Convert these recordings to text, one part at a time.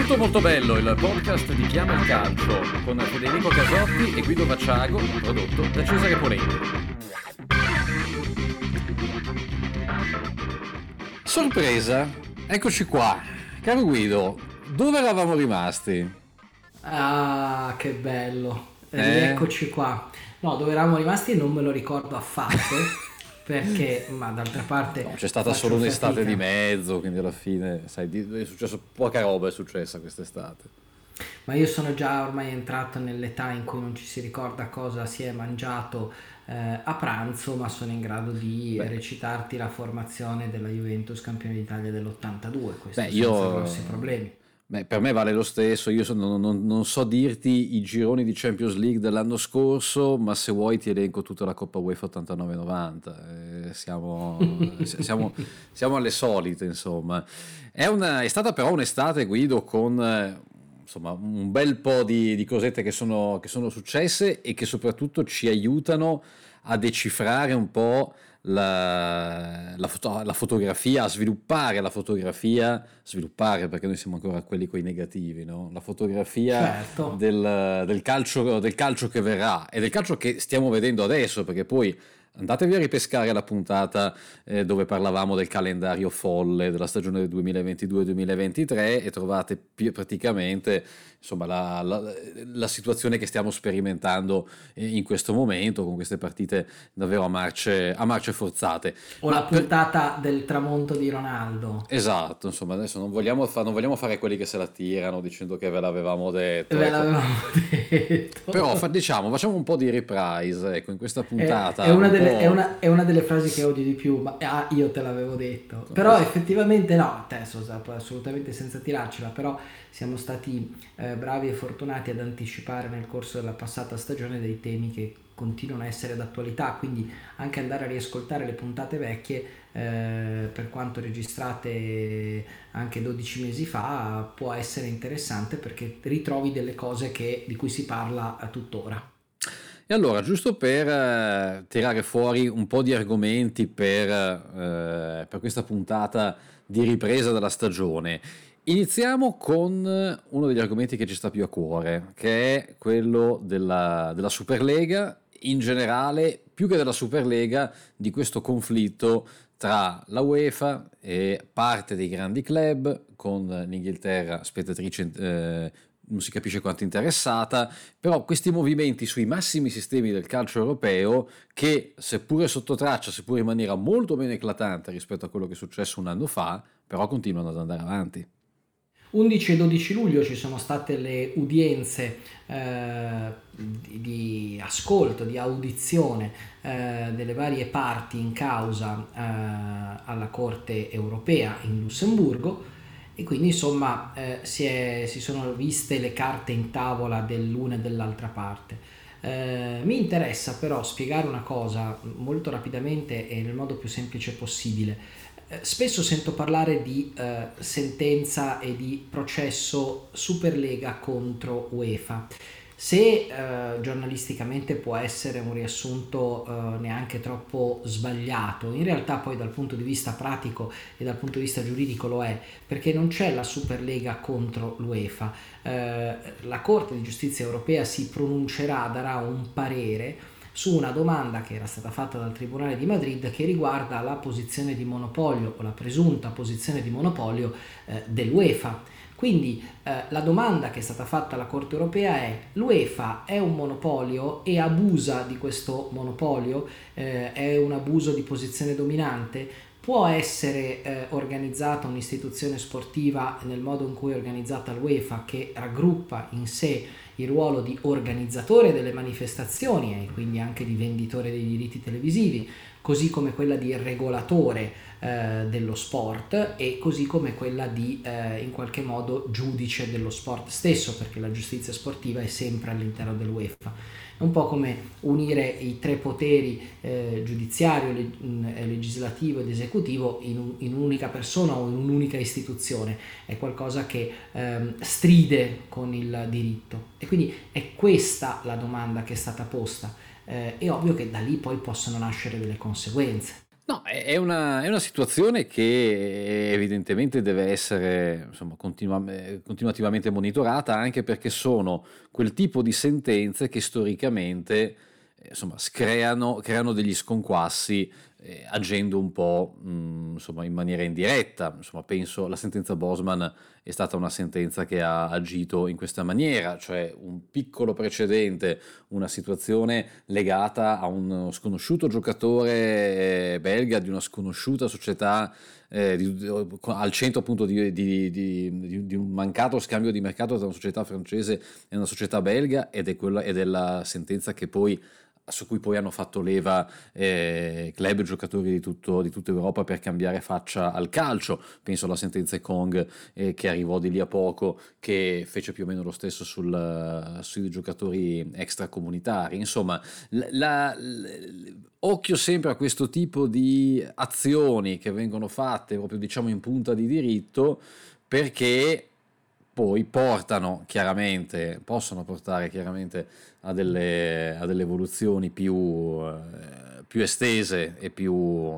Tutto molto bello, il podcast di Chiama il Calcio con Federico Casotti e Guido Vacciago, prodotto da Cesare Polenti. Sorpresa, eccoci qua. Caro Guido, dove eravamo rimasti? Ah, che bello. Eh? Eccoci qua. No, dove eravamo rimasti non me lo ricordo affatto, perché, ma d'altra parte... No, c'è stata solo un'estate fatica. di mezzo, quindi alla fine, sai, è successo poca roba è successa quest'estate. Ma io sono già ormai entrato nell'età in cui non ci si ricorda cosa si è mangiato eh, a pranzo, ma sono in grado di Beh. recitarti la formazione della Juventus campione d'Italia dell'82. Questo Beh, senza io- grossi problemi. Beh, per me vale lo stesso, io sono- non, non so dirti i gironi di Champions League dell'anno scorso, ma se vuoi ti elenco tutta la Coppa UEFA 89-90, Eh, siamo, siamo, siamo alle solite insomma. È, una- è stata però un'estate Guido con eh, insomma, un bel po' di, di cosette che sono, che sono successe e che soprattutto ci aiutano a decifrare un po' la, la foto- la fotografia, a sviluppare la fotografia, sviluppare perché noi siamo ancora quelli coi negativi, no? la fotografia Certo. del, del calcio, del calcio che verrà e del calcio che stiamo vedendo adesso, perché poi andatevi a ripescare la puntata eh, dove parlavamo del calendario folle della stagione del 2022-2023 e trovate pi- praticamente insomma, la, la- la situazione che stiamo sperimentando in questo momento con queste partite davvero a marce, a marce forzate. O Ma la per- puntata del tramonto di Ronaldo. Esatto, insomma, adesso non vogliamo, fa- non vogliamo fare quelli che se la tirano dicendo che ve l'avevamo detto. Ve ecco. l'avevamo detto. Però fa- diciamo, facciamo un po' di reprise ecco, in questa È, puntata. è una un delle, è una- è una delle frasi che odio di più, ma ah, io te l'avevo detto. Però effettivamente no, adesso assolutamente senza tirarcela, però siamo stati eh, bravi e fortunati ad anticipare nel corso della passata stagione dei temi che continuano a essere d'attualità, quindi anche andare a riascoltare le puntate vecchie, eh, per quanto registrate anche 12 mesi fa, può essere interessante perché ritrovi delle cose che- di cui si parla tuttora. E allora, giusto per eh, tirare fuori un po' di argomenti per, eh, per questa puntata di ripresa della stagione, iniziamo con uno degli argomenti che ci sta più a cuore, che è quello della, della Superlega, in generale, più che della Superlega, di questo conflitto tra la UEFA e parte dei grandi club, con l'Inghilterra spettatrice eh, non si capisce quanto interessata, però questi movimenti sui massimi sistemi del calcio europeo che seppure sotto traccia, seppure in maniera molto meno eclatante rispetto a quello che è successo un anno fa, però continuano ad andare avanti. 11 e 12 luglio ci sono state le udienze eh, di, ascolto, di audizione eh, delle varie parti in causa eh, alla Corte europea in Lussemburgo e quindi insomma eh, si, è- si sono viste le carte in tavola dell'una e dell'altra parte. Eh, mi interessa però spiegare una cosa molto rapidamente e nel modo più semplice possibile. Eh, Spesso sento parlare di eh, sentenza e di processo Superlega contro UEFA. Se eh, giornalisticamente può essere un riassunto eh, neanche troppo sbagliato, in realtà poi dal punto di vista pratico e dal punto di vista giuridico lo è, perché non c'è la Superlega contro l'UEFA. Eh, la Corte di Giustizia europea si pronuncerà, darà un parere su una domanda che era stata fatta dal Tribunale di Madrid che riguarda la posizione di monopolio o la presunta posizione di monopolio eh, dell'UEFA. Quindi eh, la domanda che è stata fatta alla Corte europea è l'UEFA è un monopolio e abusa di questo monopolio? Eh, è un abuso di posizione dominante? Può essere eh, organizzata un'istituzione sportiva nel modo in cui è organizzata l'UEFA che raggruppa in sé il ruolo di organizzatore delle manifestazioni e quindi anche di venditore dei diritti televisivi, così come quella di regolatore eh, dello sport e così come quella di eh, in qualche modo giudice dello sport stesso, perché la giustizia sportiva è sempre all'interno dell'UEFA. È un po' come unire i tre poteri eh, giudiziario, le- mh, legislativo ed esecutivo in, un- in un'unica persona o in un'unica istituzione. È qualcosa che ehm, stride con il diritto. E quindi è questa la domanda che è stata posta. Eh, è ovvio che da lì poi possono nascere delle conseguenze. No, è una, è una, situazione che evidentemente deve essere insomma, continua, continuativamente monitorata anche perché sono quel tipo di sentenze che storicamente insomma, creano, creano degli sconquassi eh, agendo un po' mh, mm, insomma, in maniera indiretta. Insomma, penso la sentenza Bosman è stata una sentenza che ha agito in questa maniera, cioè un piccolo precedente, una situazione legata a uno sconosciuto giocatore eh, belga di una sconosciuta società eh, di, al centro appunto di, di, di, un mancato scambio di mercato tra una società francese e una società belga ed è, quella, ed è la sentenza che poi su cui poi hanno fatto leva eh, club e giocatori di, tutto, di, tutta Europa per cambiare faccia al calcio. Penso alla sentenza Kong eh, che arrivò di lì a poco, che fece più o meno lo stesso sul, sui giocatori extracomunitari. Insomma, la, la, occhio sempre a questo tipo di azioni che vengono fatte proprio diciamo in punta di diritto perché poi portano chiaramente, possono portare chiaramente a delle, a delle evoluzioni più, eh, più, estese e più,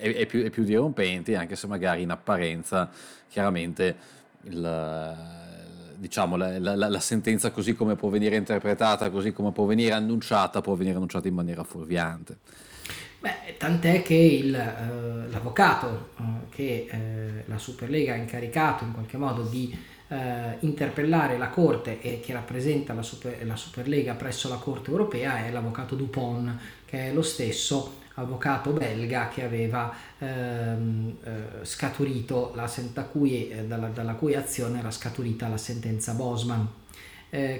e, e, più, e più dirompenti, anche se magari in apparenza chiaramente il, diciamo, la, la, la, sentenza così come può venire interpretata, così come può venire annunciata, può venire annunciata in maniera fuorviante. Beh, tant'è che il, eh, l'avvocato eh, che eh, la Superlega ha incaricato in qualche modo di eh, interpellare la Corte e che rappresenta la, Super, la, Superlega presso la Corte europea è l'avvocato Dupont, che è lo stesso avvocato belga che aveva ehm, eh, scaturito la, da cui, eh, dalla, dalla, cui azione era scaturita la sentenza Bosman.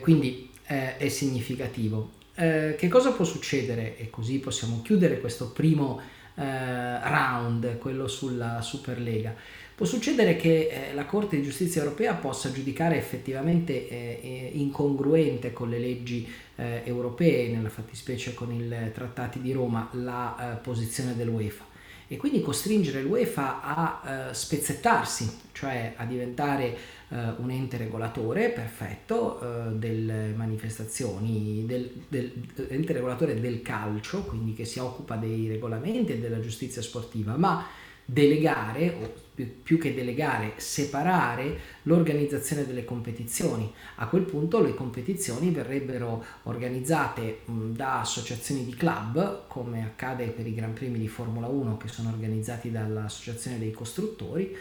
quindi è significativo. Eh, che cosa può succedere? E così possiamo chiudere questo primo eh, round, quello sulla Superlega. Può succedere che eh, la Corte di Giustizia europea possa giudicare effettivamente eh, eh, incongruente con le leggi europee, nella fattispecie con i trattati di Roma, la posizione dell'UEFA e quindi costringere l'UEFA a uh, spezzettarsi, cioè a diventare uh, un ente regolatore perfetto uh, delle manifestazioni, del, del, ente regolatore del calcio, quindi che si occupa dei regolamenti e della giustizia sportiva, ma delegare, o più che delegare, separare l'organizzazione delle competizioni. A quel punto le competizioni verrebbero organizzate da associazioni di club, come accade per i Gran Premi di Formula 1 che sono organizzati dall'Associazione dei Costruttori,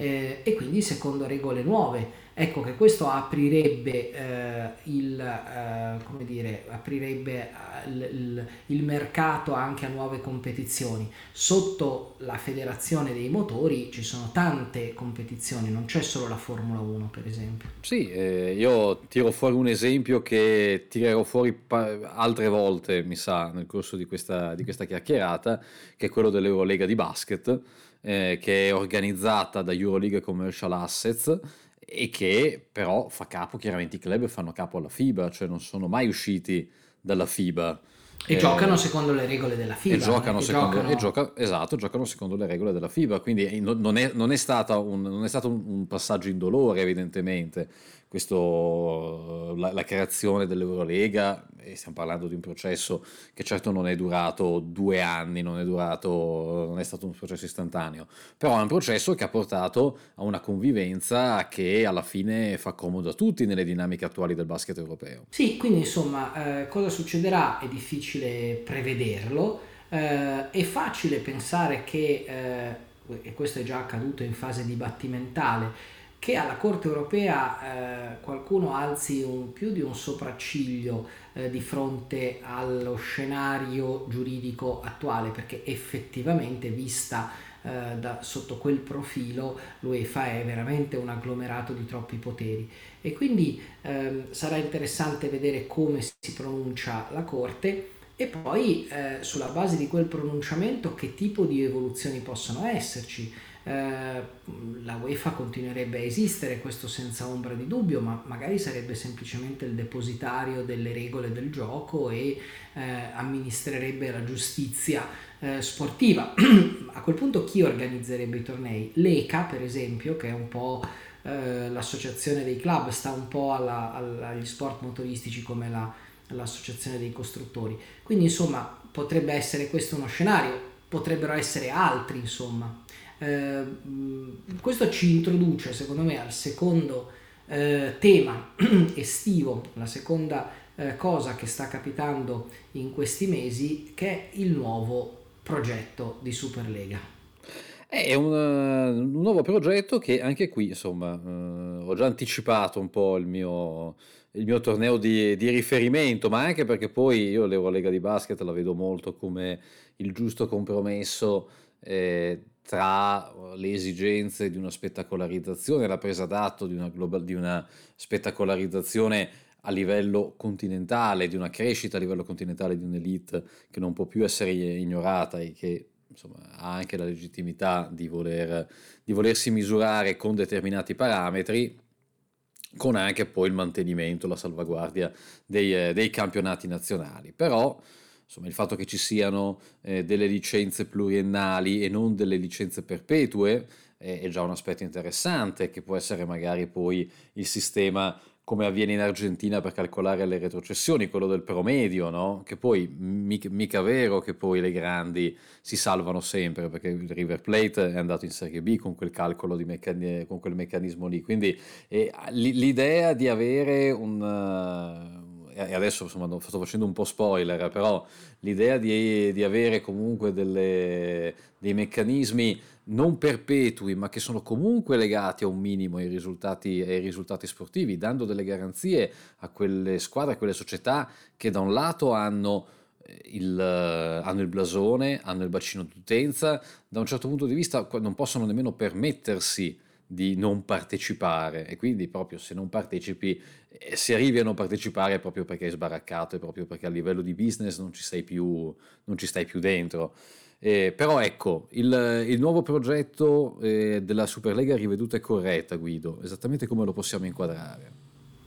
eh, e quindi secondo regole nuove. Ecco che questo aprirebbe, eh, il, eh, come dire, aprirebbe eh, il, il, mercato anche a nuove competizioni. Sotto la federazione dei motori ci sono tante competizioni, non c'è solo la Formula 1 per esempio. Sì, eh, io tiro fuori un esempio che tirerò fuori pa- altre volte, mi sa, nel corso di questa, di questa chiacchierata, che è quello dell'Eurolega di basket eh, che è organizzata da Euroleague Commercial Assets e che però fa capo, chiaramente i club fanno capo alla FIBA, cioè non sono mai usciti dalla FIBA. E eh, giocano secondo le regole della FIBA. E giocano, eh? secondo, giocano... E gioca, esatto, giocano secondo le regole della FIBA, quindi non è, non è, un, non è stato un, un passaggio indolore evidentemente questo, la, la, creazione dell'Eurolega, e stiamo parlando di un processo che certo non è durato due anni, non è, durato, non è stato un processo istantaneo, però è un processo che ha portato a una convivenza che alla fine fa comodo a tutti nelle dinamiche attuali del basket europeo. Sì, quindi insomma, eh, cosa succederà è difficile prevederlo, eh, è facile pensare che, eh, e questo è già accaduto in fase dibattimentale, che alla Corte europea eh, qualcuno alzi un, più di un sopracciglio eh, di fronte allo scenario giuridico attuale, perché effettivamente vista eh, da, sotto quel profilo l'UEFA è veramente un agglomerato di troppi poteri. E quindi ehm, sarà interessante vedere come si pronuncia la Corte. E poi eh, sulla base di quel pronunciamento che tipo di evoluzioni possono esserci eh, la UEFA continuerebbe a esistere, questo senza ombra di dubbio, ma magari sarebbe semplicemente il depositario delle regole del gioco e eh, amministrerebbe la giustizia eh, sportiva. a quel punto chi organizzerebbe i tornei? L'ECA, per esempio, che è un po' eh, l'associazione dei club, sta un po' alla, alla, agli sport motoristici come la, l'associazione dei costruttori. Quindi insomma potrebbe essere questo uno scenario potrebbero essere altri, insomma. Eh, questo ci introduce, secondo me, al secondo eh, tema estivo, la seconda eh, cosa che sta capitando in questi mesi, che è il nuovo progetto di Superlega. È un, un nuovo progetto che anche qui, insomma, eh, ho già anticipato un po' il mio, il mio torneo di, di, riferimento, ma anche perché poi io l'Eurolega di basket la vedo molto come il giusto compromesso eh, tra le esigenze di una spettacolarizzazione, la presa d'atto di una, global, di una spettacolarizzazione a livello continentale, di una crescita a livello continentale di un'elite che non può più essere ignorata e che insomma, ha anche la legittimità di, voler, di volersi misurare con determinati parametri, con anche poi il mantenimento, la salvaguardia dei, dei campionati nazionali. Però insomma, il fatto che ci siano eh, delle licenze pluriennali e non delle licenze perpetue è, è già un aspetto interessante, che può essere magari poi il sistema come avviene in Argentina per calcolare le retrocessioni, quello del promedio, no? che poi mica, mica vero che poi le grandi si salvano sempre, perché il River Plate è andato in Serie B con quel calcolo, di meccani- con quel meccanismo lì, quindi eh, l'idea di avere un... E adesso insomma, sto facendo un po' spoiler, però l'idea di, di avere comunque delle, dei meccanismi non perpetui, ma che sono comunque legati a un minimo ai risultati, ai risultati sportivi, dando delle garanzie a quelle squadre, a quelle società che da un lato hanno eh, il, hanno il blasone, hanno il bacino d'utenza, da un certo punto di vista non possono nemmeno permettersi di non partecipare e quindi proprio se non partecipi, eh, se arrivi a non partecipare è proprio perché hai sbaraccato, è proprio perché a livello di business non ci, sei più, non ci stai più dentro. Eh, però ecco, il, il nuovo progetto eh, della Superlega riveduta e corretta, Guido, esattamente come lo possiamo inquadrare?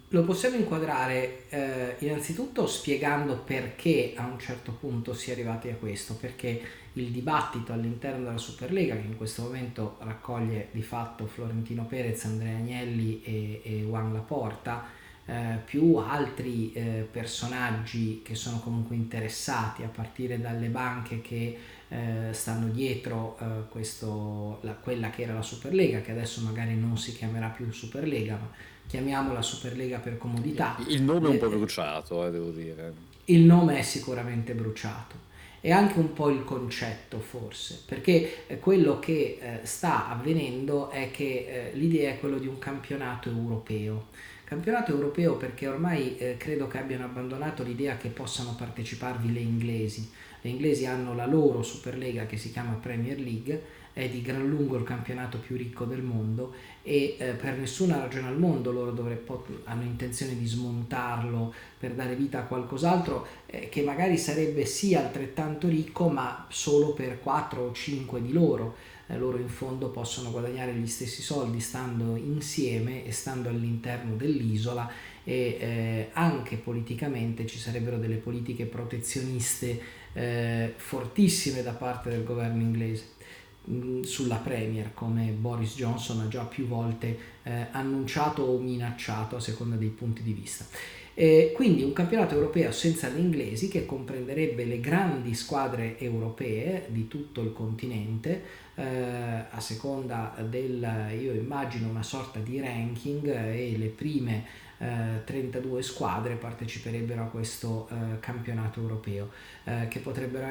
Lo possiamo inquadrare eh, innanzitutto spiegando perché a un certo punto si è arrivati a questo, perché il dibattito all'interno della Superlega, che in questo momento raccoglie di fatto Florentino Perez, Andrea Agnelli e, e Juan Laporta, eh, più altri eh, personaggi che sono comunque interessati, a partire dalle banche che eh, stanno dietro eh, questo, la, quella che era la Superlega, che adesso magari non si chiamerà più Superlega, ma chiamiamola Superlega per comodità. Il nome è un po' eh, bruciato, eh, devo dire. Il nome è sicuramente bruciato e anche un po' il concetto forse, perché quello che eh, sta avvenendo è che eh, l'idea è quello di un campionato europeo. Campionato europeo perché ormai eh, credo che abbiano abbandonato l'idea che possano parteciparvi le inglesi, le inglesi hanno la loro Superlega che si chiama Premier League, è di gran lungo il campionato più ricco del mondo e eh, per nessuna ragione al mondo loro dovrebbero, hanno intenzione di smontarlo per dare vita a qualcos'altro eh, che magari sarebbe sì altrettanto ricco ma solo per 4 o 5 di loro. Eh, loro in fondo possono guadagnare gli stessi soldi stando insieme e stando all'interno dell'isola e eh, anche politicamente ci sarebbero delle politiche protezioniste eh, fortissime da parte del governo inglese sulla Premier come Boris Johnson ha già più volte eh, annunciato o minacciato a seconda dei punti di vista. E quindi un campionato europeo senza gli inglesi che comprenderebbe le grandi squadre europee di tutto il continente eh, a seconda del, io immagino una sorta di ranking e le prime 32 eh, squadre parteciperebbero a questo eh, campionato europeo eh, che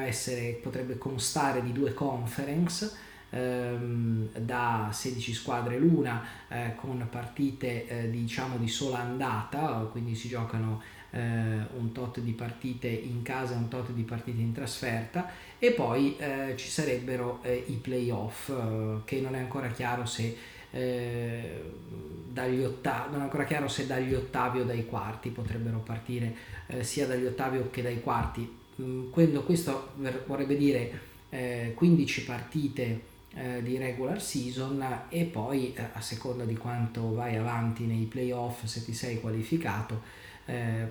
essere, potrebbe constare di due conference ehm, da 16 squadre l'una eh, con partite eh, diciamo di sola andata quindi si giocano eh, un tot di partite in casa un tot di partite in trasferta e poi ci sarebbero i playoff che non è ancora chiaro se eh, dagli ottavi, non è ancora chiaro se dagli ottavi o dai quarti potrebbero partire eh, sia dagli ottavi che dai quarti. Mm, quello, questo vorrebbe dire eh, 15 partite eh, di regular season e poi eh, a seconda di quanto vai avanti nei playoff se ti sei qualificato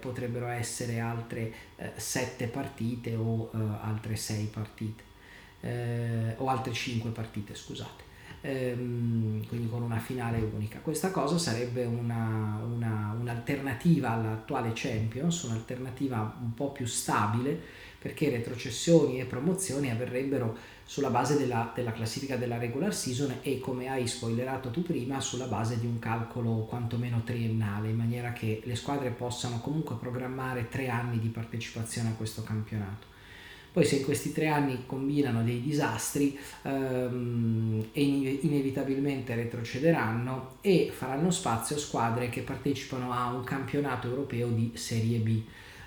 potrebbero essere altre 7 partite o altre 6 partite o altre 5 partite scusate ehm, quindi con una finale unica. Questa cosa sarebbe una, una, un'alternativa all'attuale Champions, un'alternativa un po' più stabile perché retrocessioni e promozioni avverrebbero sulla base della, della, classifica della regular season e come hai spoilerato tu prima sulla base di un calcolo quantomeno triennale in maniera che le squadre possano comunque programmare tre anni di partecipazione a questo campionato. Poi se in questi tre anni combinano dei disastri ehm, e inevitabilmente retrocederanno e faranno spazio a squadre che partecipano a un campionato europeo di Serie B.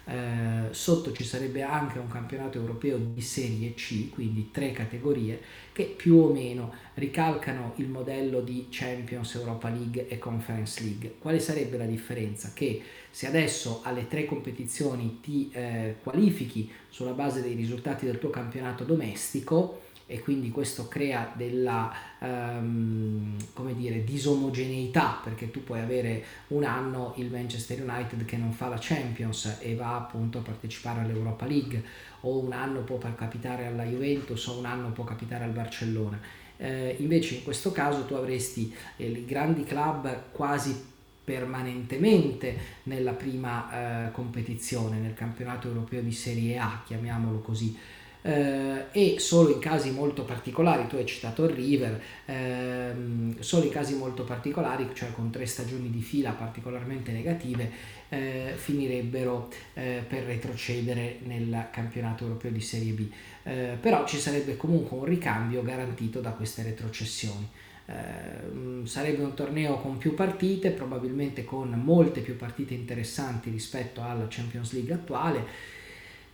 Eh, sotto ci sarebbe anche un campionato europeo di serie C, quindi tre categorie, che più o meno ricalcano il modello di Champions, Europa League e Conference League. Quale sarebbe la differenza? Che se adesso alle tre competizioni ti eh, qualifichi sulla base dei risultati del tuo campionato domestico, e quindi questo crea della um, come dire, disomogeneità perché tu puoi avere un anno il Manchester United che non fa la Champions e va appunto a partecipare all'Europa League o un anno può capitare alla Juventus o un anno può capitare al Barcellona. Eh, invece in questo caso tu avresti eh, i grandi club quasi permanentemente nella prima eh, competizione nel campionato europeo di Serie A chiamiamolo così eh, e solo in casi molto particolari, tu hai citato il River, ehm, solo in casi molto particolari, cioè con tre stagioni di fila particolarmente negative, eh, finirebbero eh, per retrocedere nel campionato europeo di Serie B. Eh, però ci sarebbe comunque un ricambio garantito da queste retrocessioni. Uh, sarebbe un torneo con più partite, probabilmente con molte più partite interessanti rispetto alla Champions League attuale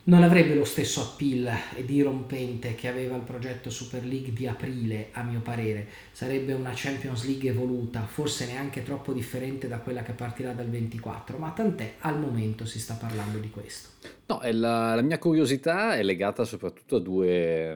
non avrebbe lo stesso appeal dirompente che aveva il progetto Super League di aprile, a mio parere. Sarebbe una Champions League evoluta, forse neanche troppo differente da quella che partirà dal 24, ma tant'è, al momento si sta parlando di questo. No, la, la mia curiosità è legata soprattutto a due,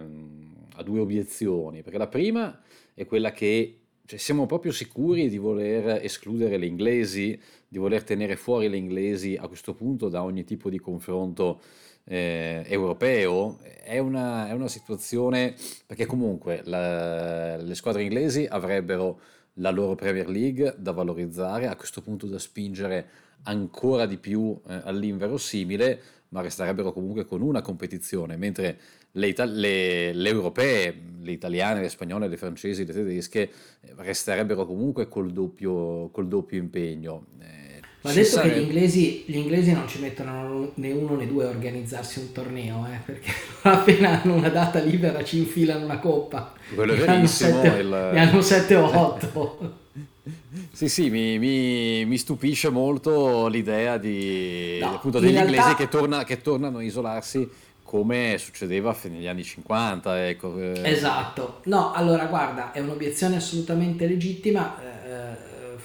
a due obiezioni, perché la prima è quella che cioè, siamo proprio sicuri di voler escludere le inglesi, di voler tenere fuori le inglesi a questo punto da ogni tipo di confronto eh, europeo è una, è una, situazione perché comunque la, le squadre inglesi avrebbero la loro Premier League da valorizzare, a questo punto da spingere ancora di più eh, all'inverosimile, ma resterebbero comunque con una competizione, mentre le, le, le, europee, le italiane, le spagnole, le francesi, le tedesche, eh, resterebbero comunque col doppio, col doppio impegno. Eh, ma detto sarebbe... che gli inglesi, gli inglesi, non ci mettono né uno né due a organizzarsi un torneo, eh, perché appena hanno una data libera ci infilano una coppa. Quello è verissimo. Ne hanno 7 o 8. sì, sì, mi, mi, mi, stupisce molto l'idea di, no, appunto, degli realtà... inglesi che, torna, che tornano a isolarsi come succedeva negli anni 50. Ecco. Esatto. No, allora guarda, è un'obiezione assolutamente legittima.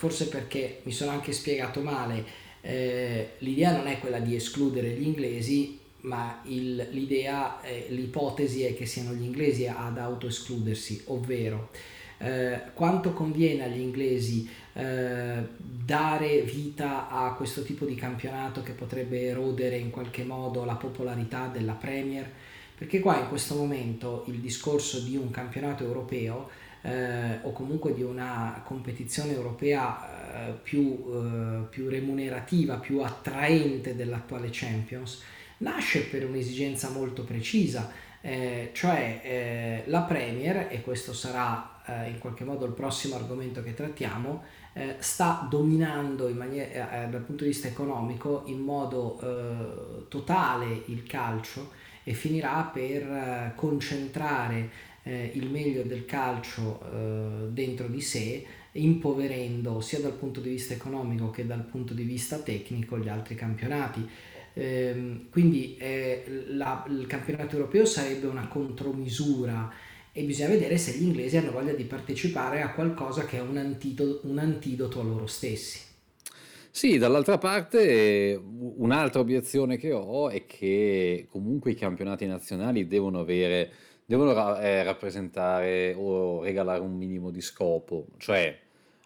Forse perché mi sono anche spiegato male, eh, l'idea non è quella di escludere gli inglesi, ma il, l'idea, eh, l'ipotesi è che siano gli inglesi ad autoescludersi, ovvero eh, quanto conviene agli inglesi eh, dare vita a questo tipo di campionato che potrebbe erodere in qualche modo la popolarità della Premier, perché qua in questo momento il discorso di un campionato europeo eh, o comunque di una competizione europea eh, più, eh, più remunerativa, più attraente dell'attuale Champions, nasce per un'esigenza molto precisa, eh, cioè eh, la Premier, e questo sarà eh, in qualche modo il prossimo argomento che trattiamo, eh, sta dominando maniera, eh, dal punto di vista economico in modo totale il calcio e finirà per concentrare eh, il meglio del calcio eh, dentro di sé, impoverendo sia dal punto di vista economico che dal punto di vista tecnico gli altri campionati. Eh, quindi la, il campionato europeo sarebbe una contromisura e bisogna vedere se gli inglesi hanno voglia di partecipare a qualcosa che è un antidoto, un antidoto a loro stessi. Sì, dall'altra parte un'altra obiezione che ho è che comunque i campionati nazionali devono avere devono ra- eh, rappresentare o regalare un minimo di scopo, cioè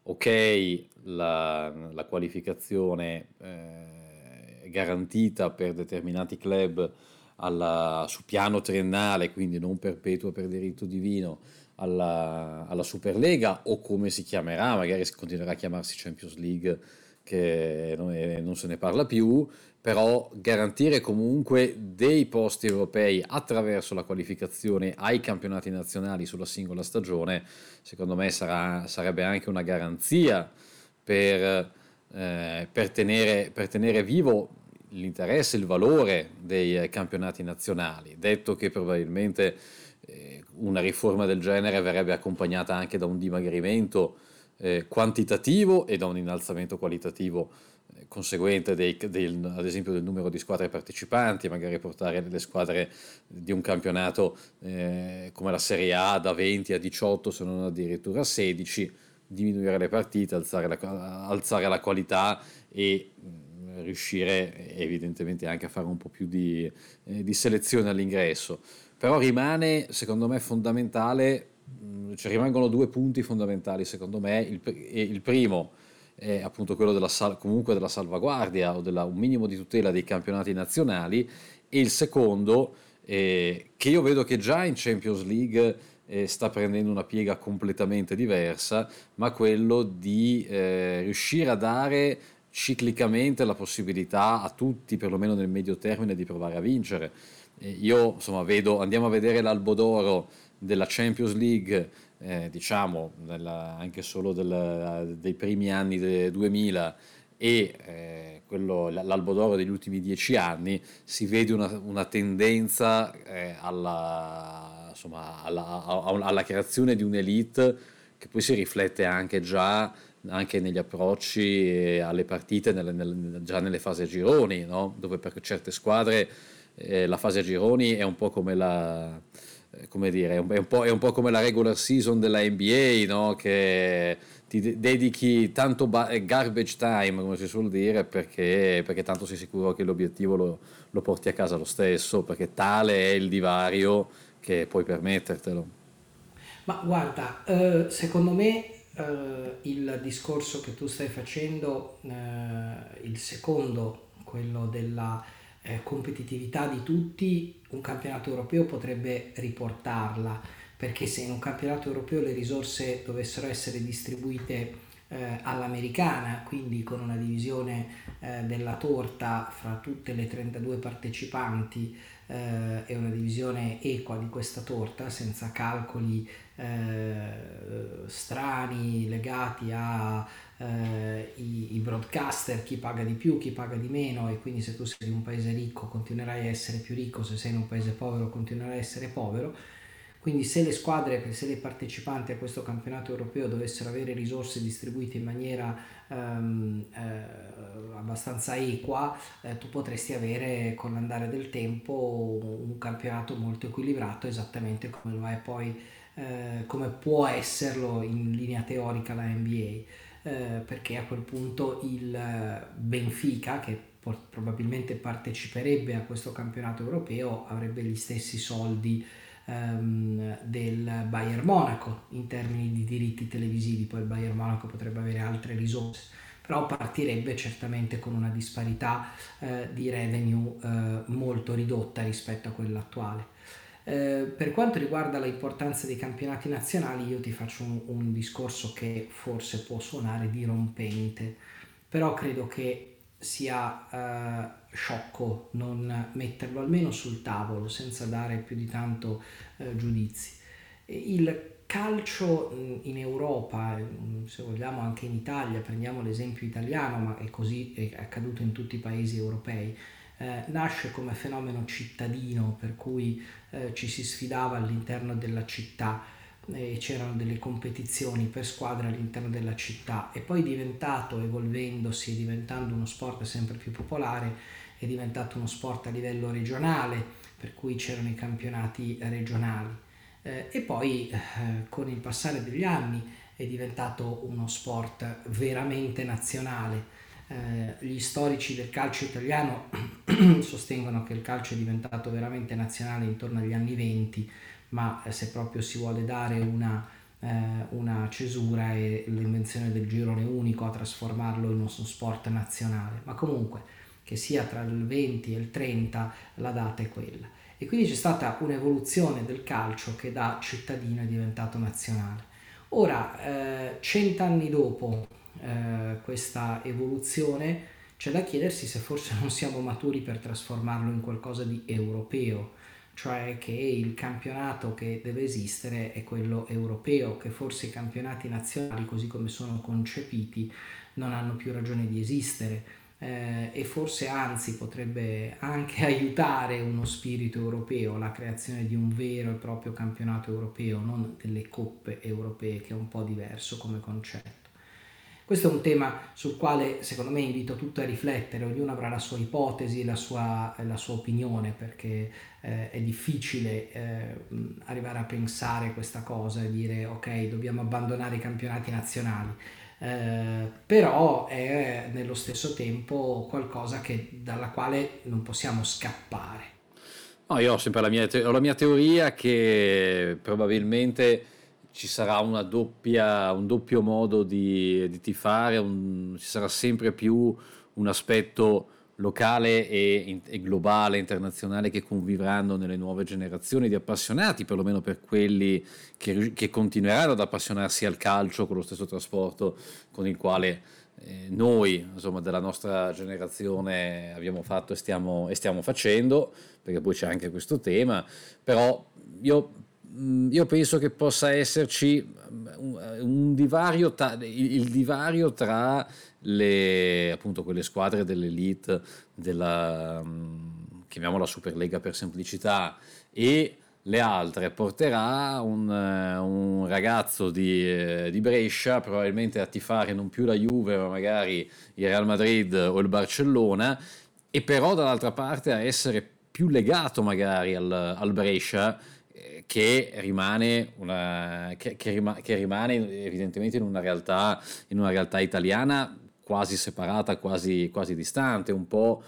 ok la, la qualificazione eh, garantita per determinati club alla, su piano triennale, quindi non perpetua per diritto divino, alla, alla Superlega o come si chiamerà, magari continuerà a chiamarsi Champions League che non se ne parla più, però garantire comunque dei posti europei attraverso la qualificazione ai campionati nazionali sulla singola stagione, secondo me sarà, sarebbe anche una garanzia per, eh, per, tenere, per tenere vivo l'interesse, il valore dei campionati nazionali, detto che probabilmente eh, una riforma del genere verrebbe accompagnata anche da un dimagrimento eh, quantitativo e da un innalzamento qualitativo eh, conseguente dei, del, ad esempio del numero di squadre partecipanti, magari portare le squadre di un campionato eh, come la Serie A da 20 a 18 se non addirittura a 16, diminuire le partite, alzare la, alzare la qualità e mh, riuscire evidentemente anche a fare un po' più di, eh, di selezione all'ingresso. Però rimane secondo me fondamentale ci rimangono due punti fondamentali secondo me. Il, il primo è appunto quello della, comunque della salvaguardia o della, un minimo di tutela dei campionati nazionali e il secondo eh, che io vedo che già in Champions League eh, sta prendendo una piega completamente diversa, ma quello di eh, riuscire a dare ciclicamente la possibilità a tutti, perlomeno nel medio termine, di provare a vincere. io insomma vedo, andiamo a vedere l'Albo d'Oro della Champions League, eh, diciamo nella, anche solo del, dei primi anni del 2000 e eh, quello, l'albo d'oro degli ultimi dieci anni, si vede una, una tendenza eh, alla, insomma, alla, alla, creazione di un'elite che poi si riflette anche già anche negli approcci alle partite nelle, nelle, già nelle fasi a gironi, no? dove per certe squadre eh, la fase a gironi è un po' come la come dire, è un, è, un po', come la regular season della NBA, no? che ti dedichi tanto ba- eh, garbage time, come si suol dire, perché, perché tanto sei sicuro che l'obiettivo lo, lo, porti a casa lo stesso, perché tale è il divario che puoi permettertelo. Ma guarda, eh, secondo me eh, il discorso che tu stai facendo, eh, il secondo, quello della eh, competitività di tutti, un campionato europeo potrebbe riportarla, perché se in un campionato europeo le risorse dovessero essere distribuite eh, all'americana, quindi con una divisione eh, della torta fra tutte le 32 partecipanti eh, e una divisione equa di questa torta, senza calcoli eh, strani legati a eh, i, i, broadcaster, chi paga di più, chi paga di meno e quindi se tu sei in un paese ricco continuerai a essere più ricco, se sei in un paese povero continuerai a essere povero. Quindi se le squadre, se le partecipanti a questo campionato europeo dovessero avere risorse distribuite in maniera um, eh, abbastanza equa, eh, tu potresti avere con l'andare del tempo un campionato molto equilibrato, esattamente come lo è poi, eh, come può esserlo in linea teorica la NBA eh, perché a quel punto il Benfica, che por- probabilmente parteciperebbe a questo campionato europeo, avrebbe gli stessi soldi ehm, del Bayern Monaco in termini di diritti televisivi, poi il Bayern Monaco potrebbe avere altre risorse però partirebbe certamente con una disparità eh, di revenue eh, molto ridotta rispetto a quella attuale. Eh, per quanto riguarda l'importanza dei campionati nazionali, io ti faccio un, un discorso che forse può suonare dirompente, però credo che sia eh, sciocco non metterlo almeno sul tavolo senza dare più di tanto eh, giudizi. Il calcio in Europa, se vogliamo anche in Italia, prendiamo l'esempio italiano, ma è così è accaduto in tutti i paesi europei, eh, nasce come fenomeno cittadino per cui eh, ci si sfidava all'interno della città e c'erano delle competizioni per squadre all'interno della città e poi è diventato, evolvendosi e diventando uno sport sempre più popolare, è diventato uno sport a livello regionale, per cui c'erano i campionati regionali. Eh, e poi eh, con il passare degli anni è diventato uno sport veramente nazionale eh, gli storici del calcio italiano sostengono che il calcio è diventato veramente nazionale intorno agli anni 20, ma eh, se proprio si vuole dare una, eh, una cesura è l'invenzione del girone unico a trasformarlo in uno sport nazionale. Ma comunque, che sia tra il 20 e il 30, la data è quella. E quindi c'è stata un'evoluzione del calcio che da cittadino è diventato nazionale. Ora, eh, cent'anni dopo eh, questa evoluzione, c'è da chiedersi se forse non siamo maturi per trasformarlo in qualcosa di europeo, cioè che il campionato che deve esistere è quello europeo, che forse i campionati nazionali, così come sono concepiti, non hanno più ragione di esistere eh, e forse anzi potrebbe anche aiutare uno spirito europeo, la creazione di un vero e proprio campionato europeo, non delle coppe europee, che è un po' diverso come concetto. Questo è un tema sul quale secondo me invito tutti a riflettere, ognuno avrà la sua ipotesi, la sua, la sua opinione, perché eh, è difficile eh, arrivare a pensare questa cosa e dire ok, dobbiamo abbandonare i campionati nazionali. Eh, però è nello stesso tempo qualcosa che, dalla quale non possiamo scappare. No, io ho sempre la mia, te- la mia teoria che probabilmente ci sarà doppia, un doppio modo di, di tifare, un, ci sarà sempre più un aspetto locale e, e, globale, internazionale che convivranno nelle nuove generazioni di appassionati, perlomeno per quelli che, che continueranno ad appassionarsi al calcio con lo stesso trasporto con il quale eh, noi, insomma, della nostra generazione abbiamo fatto e stiamo, e stiamo facendo, perché poi c'è anche questo tema, però io io penso che possa esserci un, un divario, ta, il, divario tra le, appunto quelle squadre dell'elite della mm, chiamiamola Superlega per semplicità e le altre. Porterà un, un ragazzo di, eh, di, Brescia probabilmente a tifare non più la Juve ma magari il Real Madrid o il Barcellona e però dall'altra parte a essere più legato magari al, al Brescia eh, che rimane, una, che, che, rima, che rimane evidentemente in una realtà, in una realtà italiana quasi separata, quasi, quasi distante, un po'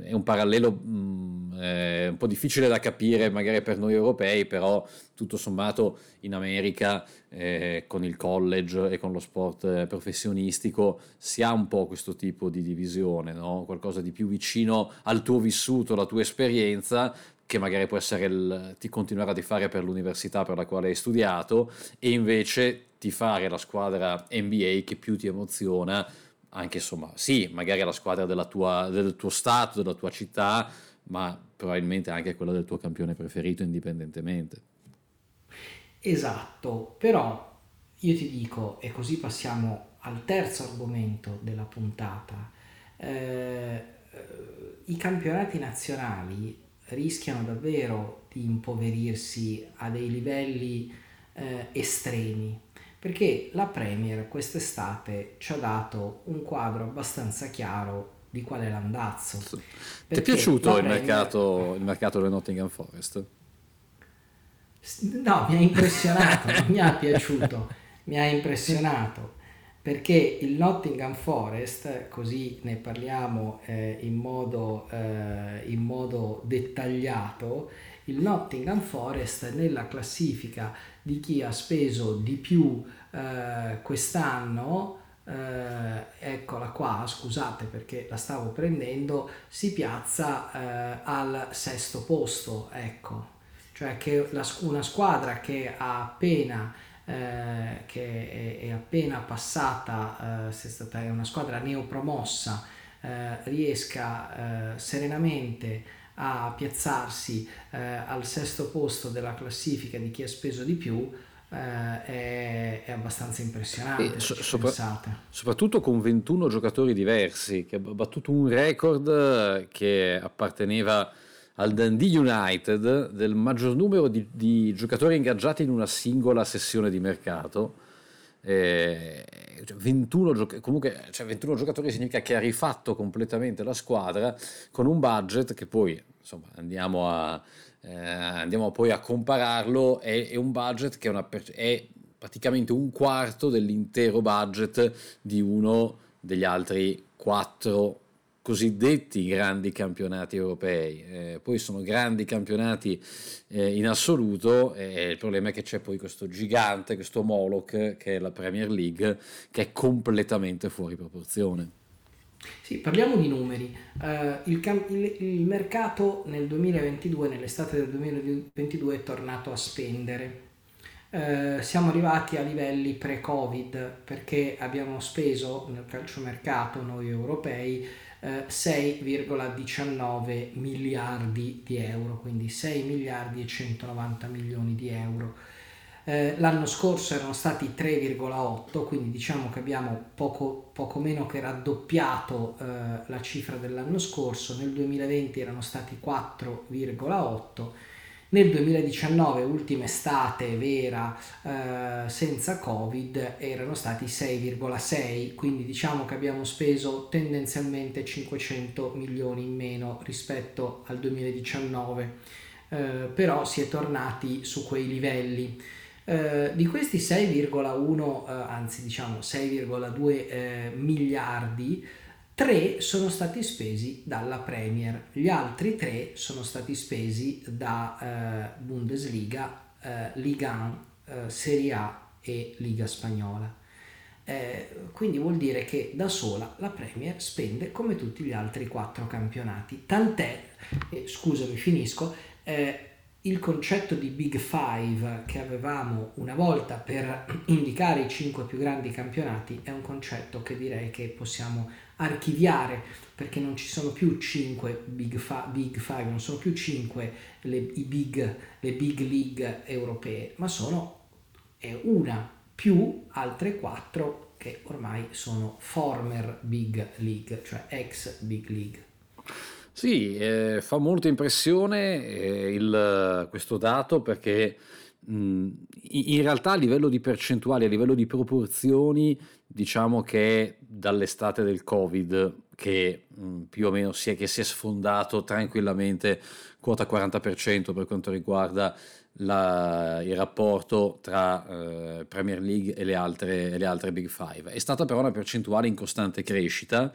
è un parallelo mh, eh, un po' difficile da capire magari per noi europei, però tutto sommato in America eh, con il college e con lo sport eh, professionistico si ha un po' questo tipo di divisione, no? qualcosa di più vicino al tuo vissuto, alla tua esperienza, che magari può essere il, ti continuare a fare per l'università per la quale hai studiato e invece ti fare la squadra NBA che più ti emoziona anche insomma, sì, magari la squadra tua, del tuo stato, della tua città, ma probabilmente anche quella del tuo campione preferito indipendentemente. Esatto, però io ti dico, e così passiamo al terzo argomento della puntata, eh, i campionati nazionali rischiano davvero di impoverirsi a dei livelli eh, estremi perché la Premier quest'estate ci ha dato un quadro abbastanza chiaro di qual è l'andazzo. Ti è piaciuto il, Premier... mercato, il mercato del Nottingham Forest? No, mi ha impressionato, mi ha piaciuto, mi ha impressionato perché il Nottingham Forest, così ne parliamo eh, in, modo, eh, in modo dettagliato, il Nottingham Forest nella classifica di chi ha speso di più eh, quest'anno, eh, eccola qua, scusate perché la stavo prendendo, si piazza eh, al sesto posto, ecco, cioè che la, una squadra che ha appena eh, che è, è, appena passata, eh, se è stata una squadra neopromossa, eh, riesca eh, serenamente a piazzarsi eh, al sesto posto della classifica di chi ha speso di più è, è, abbastanza impressionante. So, sopra, soprattutto con 21 giocatori diversi, che ha battuto un record che apparteneva al Dundee United del maggior numero di, di giocatori ingaggiati in una singola sessione di mercato. Eh, 21, gioc- comunque, cioè 21 giocatori significa che ha rifatto completamente la squadra con un budget che poi insomma, andiamo, a, eh, andiamo poi a compararlo. È, è un budget che è, una, è praticamente un quarto dell'intero budget di uno degli altri quattro cosiddetti grandi campionati europei. Eh, poi sono grandi campionati eh, in assoluto e il problema è che c'è poi questo gigante, questo Moloch che è la Premier League, che è completamente fuori proporzione. Sì, parliamo di numeri. Uh, il, cam- il, il, mercato nel 2022, nell'estate del 2022, è tornato a spendere. eh, siamo arrivati a livelli pre-Covid perché abbiamo speso nel calciomercato noi europei eh, 6,19 miliardi di euro, quindi 6 miliardi e 190 milioni di euro. Eh, l'anno scorso erano stati 3,8, quindi diciamo che abbiamo poco, poco meno che raddoppiato eh, la cifra dell'anno scorso, nel 2020 erano stati 4,8 nel 2019, ultima estate vera eh, senza Covid, erano stati 6,6, quindi diciamo che abbiamo speso tendenzialmente 500 milioni in meno rispetto al 2019, eh, però si è tornati su quei livelli. Uh, di questi 6,1, uh, eh, anzi diciamo 6,2 uh, miliardi, 3 sono stati spesi dalla Premier, gli altri 3 sono stati spesi da eh, Bundesliga, eh, Liga 1, eh, Serie A e Liga Spagnola. Eh, quindi vuol dire che da sola la Premier spende come tutti gli altri quattro campionati. Tant'è, scusami, finisco, eh, il concetto di Big Five che avevamo una volta per indicare i cinque più grandi campionati è un concetto che direi che possiamo archiviare perché non ci sono più 5 big, fa- big five, non sono più 5 le, i big, le big league europee, ma sono una più altre 4 che ormai sono former big league, cioè ex big league. Sì, eh, fa molta impressione eh, il, questo dato perché mh, in realtà a livello di percentuali, a livello di proporzioni, diciamo che dall'estate del Covid che mh, più o meno si è, che si è sfondato tranquillamente quota 40% per quanto riguarda la, il rapporto tra eh, Premier League e le, altre, e le altre Big Five. È stata però una percentuale in costante crescita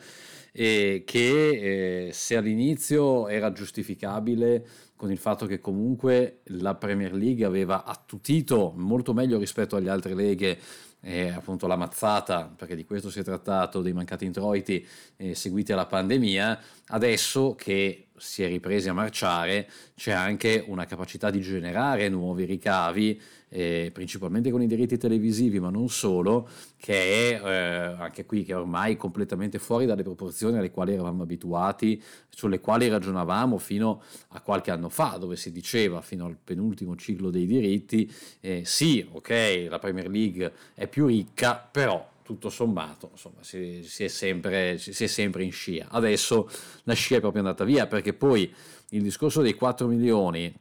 e che eh, se all'inizio era giustificabile con il fatto che comunque la Premier League aveva attutito molto meglio rispetto alle altre leghe eh, appunto la mazzata, perché di questo si è trattato, dei mancati introiti eh, seguiti alla pandemia, adesso che si è ripresi a marciare c'è anche una capacità di generare nuovi ricavi eh, principalmente con i diritti televisivi, ma non solo, che è eh, anche qui che è ormai completamente fuori dalle proporzioni alle quali eravamo abituati, sulle quali ragionavamo fino a qualche anno fa, dove si diceva fino al penultimo ciclo dei diritti, eh, sì, ok, la Premier League è più ricca, però tutto sommato insomma, si, si, è sempre, si, è sempre, in scia. Adesso la scia è proprio andata via perché poi il discorso dei 4 milioni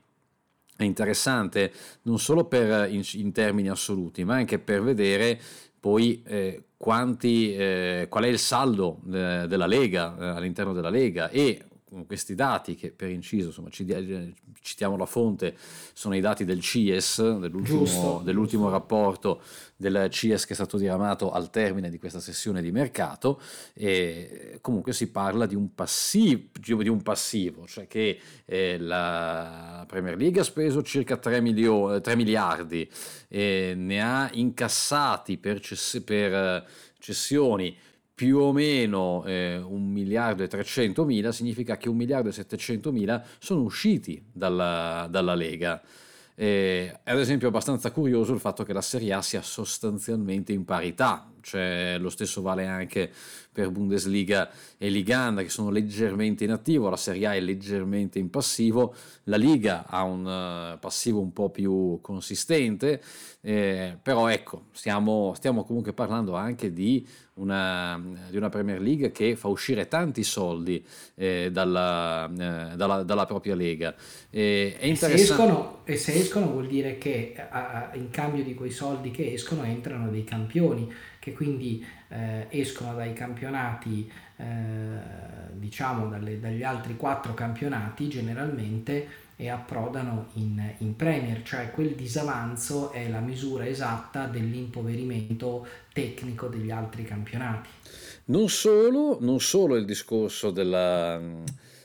è interessante non solo per, in, in, termini assoluti, ma anche per vedere poi eh, quanti, eh, qual è il saldo eh, della Lega eh, all'interno della Lega e questi dati che per inciso insomma, citiamo la fonte sono i dati del CIES dell'ultimo, giusto, dell'ultimo giusto. rapporto del CIES che è stato diramato al termine di questa sessione di mercato e comunque si parla di un passivo, di un passivo cioè che eh, la Premier League ha speso circa 3, milio- 3 miliardi e ne ha incassati per, cess- per eh, cessioni più o meno eh, 1 miliardo e 300 mila, significa che 1 miliardo e 700 mila sono usciti dalla, dalla Lega. Eh, è ad esempio abbastanza curioso il fatto che la Serie A sia sostanzialmente in parità, cioè lo stesso vale anche per Bundesliga e Liganda che sono leggermente in attivo, la Serie A è leggermente in passivo, la Liga ha un uh, passivo un po' più consistente, eh, però ecco, stiamo, stiamo comunque parlando anche di una, di una, Premier League che fa uscire tanti soldi eh, dalla, eh, dalla, dalla, propria lega. E, e se, escono, e se escono vuol dire che a, in cambio di quei soldi che escono entrano dei campioni che quindi eh, escono dai campionati, eh, diciamo dalle, dagli altri quattro campionati generalmente e approdano in, in, Premier, cioè quel disavanzo è la misura esatta dell'impoverimento tecnico degli altri campionati. Non solo, non solo il discorso della,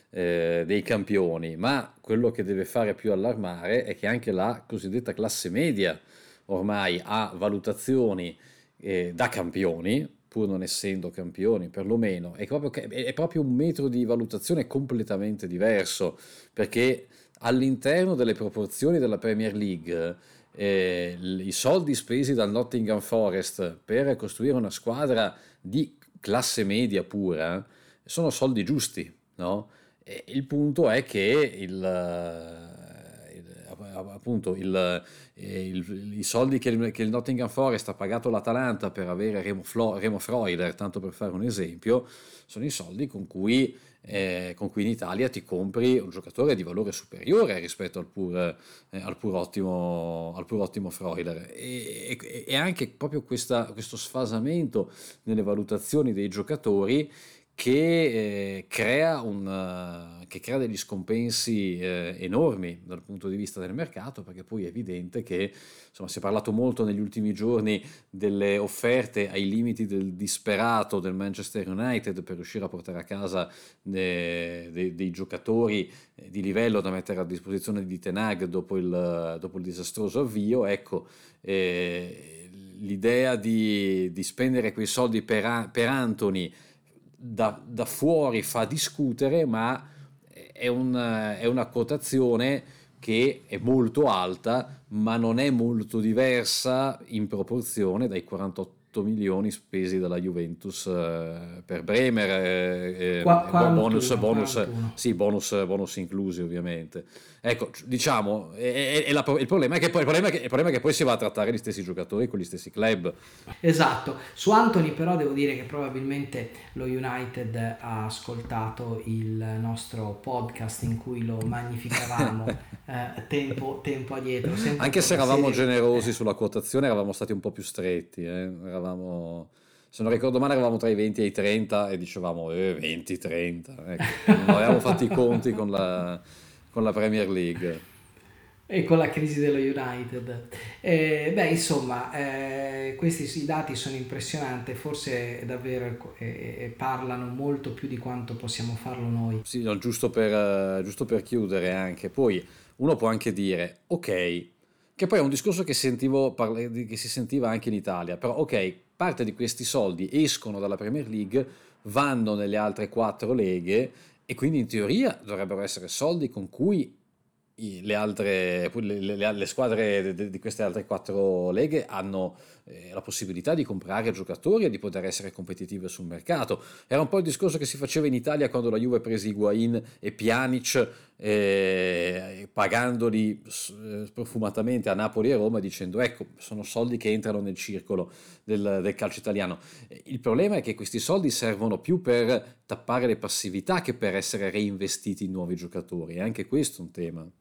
eh, dei campioni, ma quello che deve fare più allarmare è che anche la cosiddetta classe media ormai ha valutazioni eh, da campioni, pur non essendo campioni perlomeno, è proprio, è proprio un metro di valutazione completamente diverso, perché all'interno delle proporzioni della Premier League eh, i soldi spesi dal Nottingham Forest per costruire una squadra di classe media pura sono soldi giusti, no? Il punto è che il, appunto il, il, i soldi che il, che il, Nottingham Forest ha pagato l'Atalanta per avere Remo, Flo, Remo Freuler, tanto per fare un esempio, sono i soldi con cui, eh, con cui, in Italia ti compri un giocatore di valore superiore rispetto al pur, eh, al pur, ottimo, al pur ottimo Freuler. E, e, e anche proprio questa, questo sfasamento nelle valutazioni dei giocatori che, eh, crea un, uh, che, crea degli scompensi eh, enormi dal punto di vista del mercato, perché poi è evidente che insomma, si è parlato molto negli ultimi giorni delle offerte ai limiti del disperato del Manchester United per riuscire a portare a casa de, de, dei giocatori eh, di livello da mettere a disposizione di Tenag dopo il, dopo il disastroso avvio. Ecco, eh, l'idea di, di, spendere quei soldi per, per Anthony da, da fuori fa discutere, ma è, un, è una quotazione che è molto alta, ma non è molto diversa in proporzione dai 48 milioni spesi dalla Juventus eh, per Bremer, eh, Qua, bonus, bonus, sì, bonus, bonus inclusi ovviamente. Ecco, diciamo, è, è la, il, problema poi, il, problema che, il, problema è che poi, si va a trattare gli stessi giocatori con gli stessi club. Esatto, su Anthony però devo dire che probabilmente lo United ha ascoltato il nostro podcast in cui lo magnificavamo eh, tempo, tempo addietro. Anche se eravamo serie... generosi sulla quotazione, eravamo stati un po' più stretti, eh? eravamo se non ricordo male eravamo tra i 20 e i 30 e dicevamo eh, 20-30 ecco. non avevamo fatto i conti con la, con la Premier League. E con la crisi dello United. Eh, beh, insomma, eh, questi dati sono impressionanti, forse davvero eh, parlano molto più di quanto possiamo farlo noi. Sì, no, giusto, per, giusto per chiudere anche. Poi uno può anche dire, ok, che poi è un discorso che, sentivo, che si sentiva anche in Italia, però ok, parte di questi soldi escono dalla Premier League, vanno nelle altre quattro leghe e quindi in teoria dovrebbero essere soldi con cui le, altre, le, le, le squadre di queste altre quattro leghe hanno eh, la possibilità di comprare giocatori e di poter essere competitive sul mercato. Era un po' il discorso che si faceva in Italia quando la Juve prese Higuain e Pjanic eh, pagandoli eh, profumatamente a Napoli e Roma dicendo ecco sono soldi che entrano nel circolo del, del calcio italiano. Il problema è che questi soldi servono più per tappare le passività che per essere reinvestiti in nuovi giocatori. E anche questo è un tema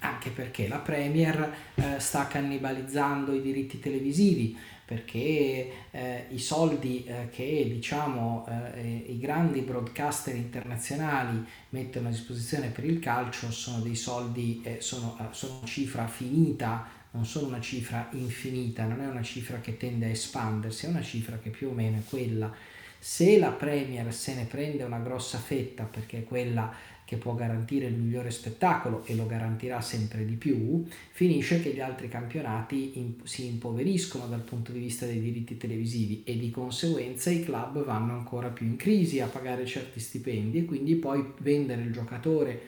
anche perché la Premier eh, sta cannibalizzando i diritti televisivi perché eh, i soldi eh, che diciamo eh, i grandi broadcaster internazionali mettono a disposizione per il calcio sono dei soldi eh, sono, eh, sono una cifra finita non sono una cifra infinita non è una cifra che tende a espandersi è una cifra che più o meno è quella se la Premier se ne prende una grossa fetta perché è quella che può garantire il migliore spettacolo e lo garantirà sempre di più, finisce che gli altri campionati in, si impoveriscono dal punto di vista dei diritti televisivi e di conseguenza i club vanno ancora più in crisi a pagare certi stipendi e quindi poi vendere il giocatore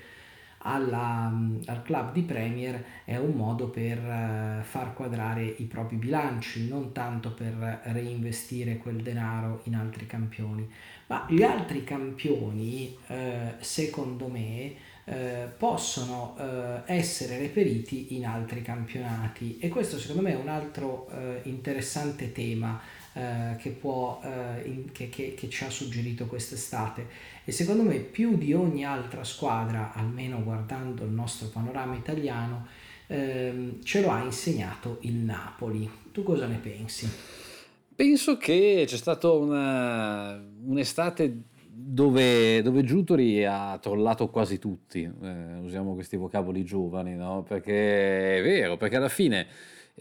alla, al club di Premier è un modo per uh, far quadrare i propri bilanci, non tanto per reinvestire quel denaro in altri campioni. Ma gli altri campioni, eh, secondo me, eh, possono eh, essere reperiti in altri campionati e questo secondo me è un altro eh, interessante tema eh, che, può, eh, in, che, che, che, ci ha suggerito quest'estate e secondo me più di ogni altra squadra, almeno guardando il nostro panorama italiano, ehm, ce lo ha insegnato il Napoli. Tu cosa ne pensi? Penso che c'è stata un'estate dove, dove Giutori ha trollato quasi tutti, eh, usiamo questi vocaboli giovani, no? perché è vero, perché alla fine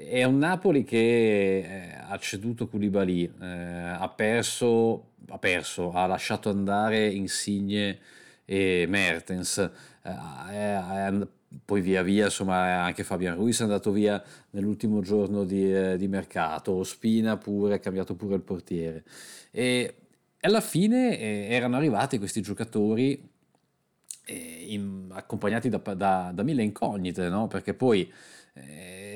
è un Napoli che eh, ha ceduto Koulibaly, eh, ha perso, ha perso, ha lasciato andare Insigne e Mertens, eh, poi via via insomma anche Fabian Ruiz è andato via nell'ultimo giorno di, eh, di mercato. Spina pure ha cambiato pure il portiere. E alla fine eh, erano arrivati questi giocatori eh, in, accompagnati da, da, da, mille incognite no? perché poi eh,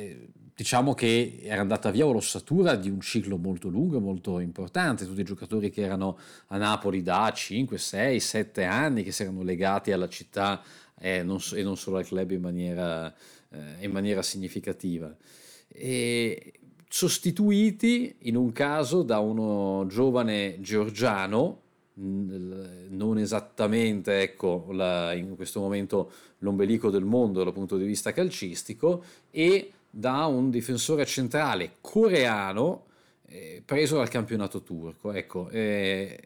diciamo che era andata via l'ossatura di un ciclo molto lungo e molto importante, tutti i giocatori che erano a Napoli da 5, 6, 7 anni, che si erano legati alla città eh, non e non solo al club in maniera, eh, in maniera significativa. E sostituiti in un caso da uno giovane georgiano, non esattamente ecco, la, in questo momento l'ombelico del mondo dal punto di vista calcistico, e da un difensore centrale coreano eh, preso dal campionato turco. Ecco, eh,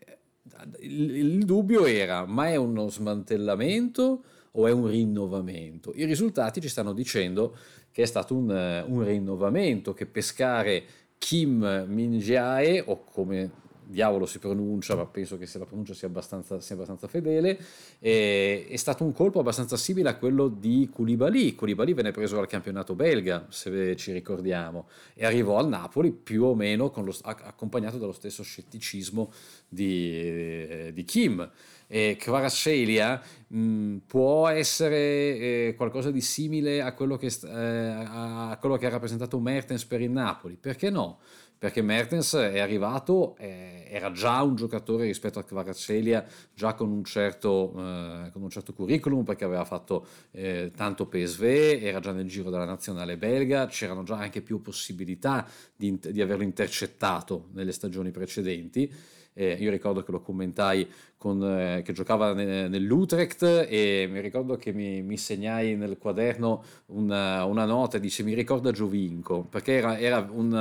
il, il, dubbio era, ma è uno smantellamento o è un rinnovamento? I risultati ci stanno dicendo che è stato un, un rinnovamento, che pescare Kim Min-jae, o come diavolo si pronuncia, ma penso che se la pronuncia sia abbastanza, sia abbastanza fedele, è, è stato un colpo abbastanza simile a quello di Koulibaly. Koulibaly venne preso dal campionato belga, se ci ricordiamo, e arrivò al Napoli più o meno lo, accompagnato dallo stesso scetticismo di, di Kim. E Kvaratskhelia mh, può essere eh, qualcosa di simile a quello, che, eh, a quello che ha rappresentato Mertens per il Napoli, perché no? Perché Mertens è arrivato, eh, era già un giocatore rispetto a Kvaratskhelia, già con un, certo, eh, con un certo curriculum, perché aveva fatto eh, tanto PSV, era già nel giro della nazionale belga, c'erano già anche più possibilità di, di averlo intercettato nelle stagioni precedenti eh, io ricordo che lo commentai con, eh, che giocava ne, nell'Utrecht e mi ricordo che mi, mi segnai nel quaderno una, una, nota dice mi ricorda Giovinco perché era, era, un,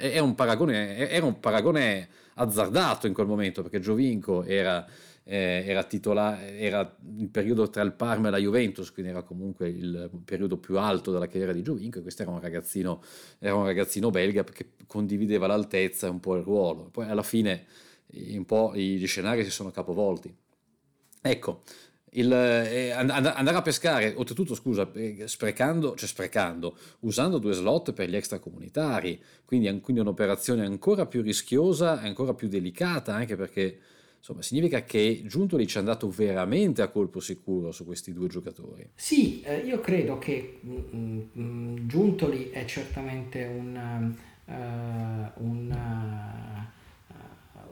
eh, era, un paragone, era un paragone azzardato in quel momento perché Giovinco era eh, era, titola- era il periodo tra il Parma e la Juventus, quindi era comunque il periodo più alto della carriera di Giovinco e questo era un ragazzino, era un ragazzino belga che condivideva l'altezza e un po' il ruolo. Poi alla fine un po' gli scenari si sono capovolti. Ecco, il, eh, andare a pescare, oltretutto scusa, eh, sprecando, cioè sprecando, usando due slot per gli extracomunitari, quindi, quindi un'operazione ancora più rischiosa, ancora più delicata, anche perché insomma, significa che Giuntoli ci è andato veramente a colpo sicuro su questi due giocatori. Sì, eh, io credo che mh, mm, mh, mm, Giuntoli è certamente un, uh, un uh,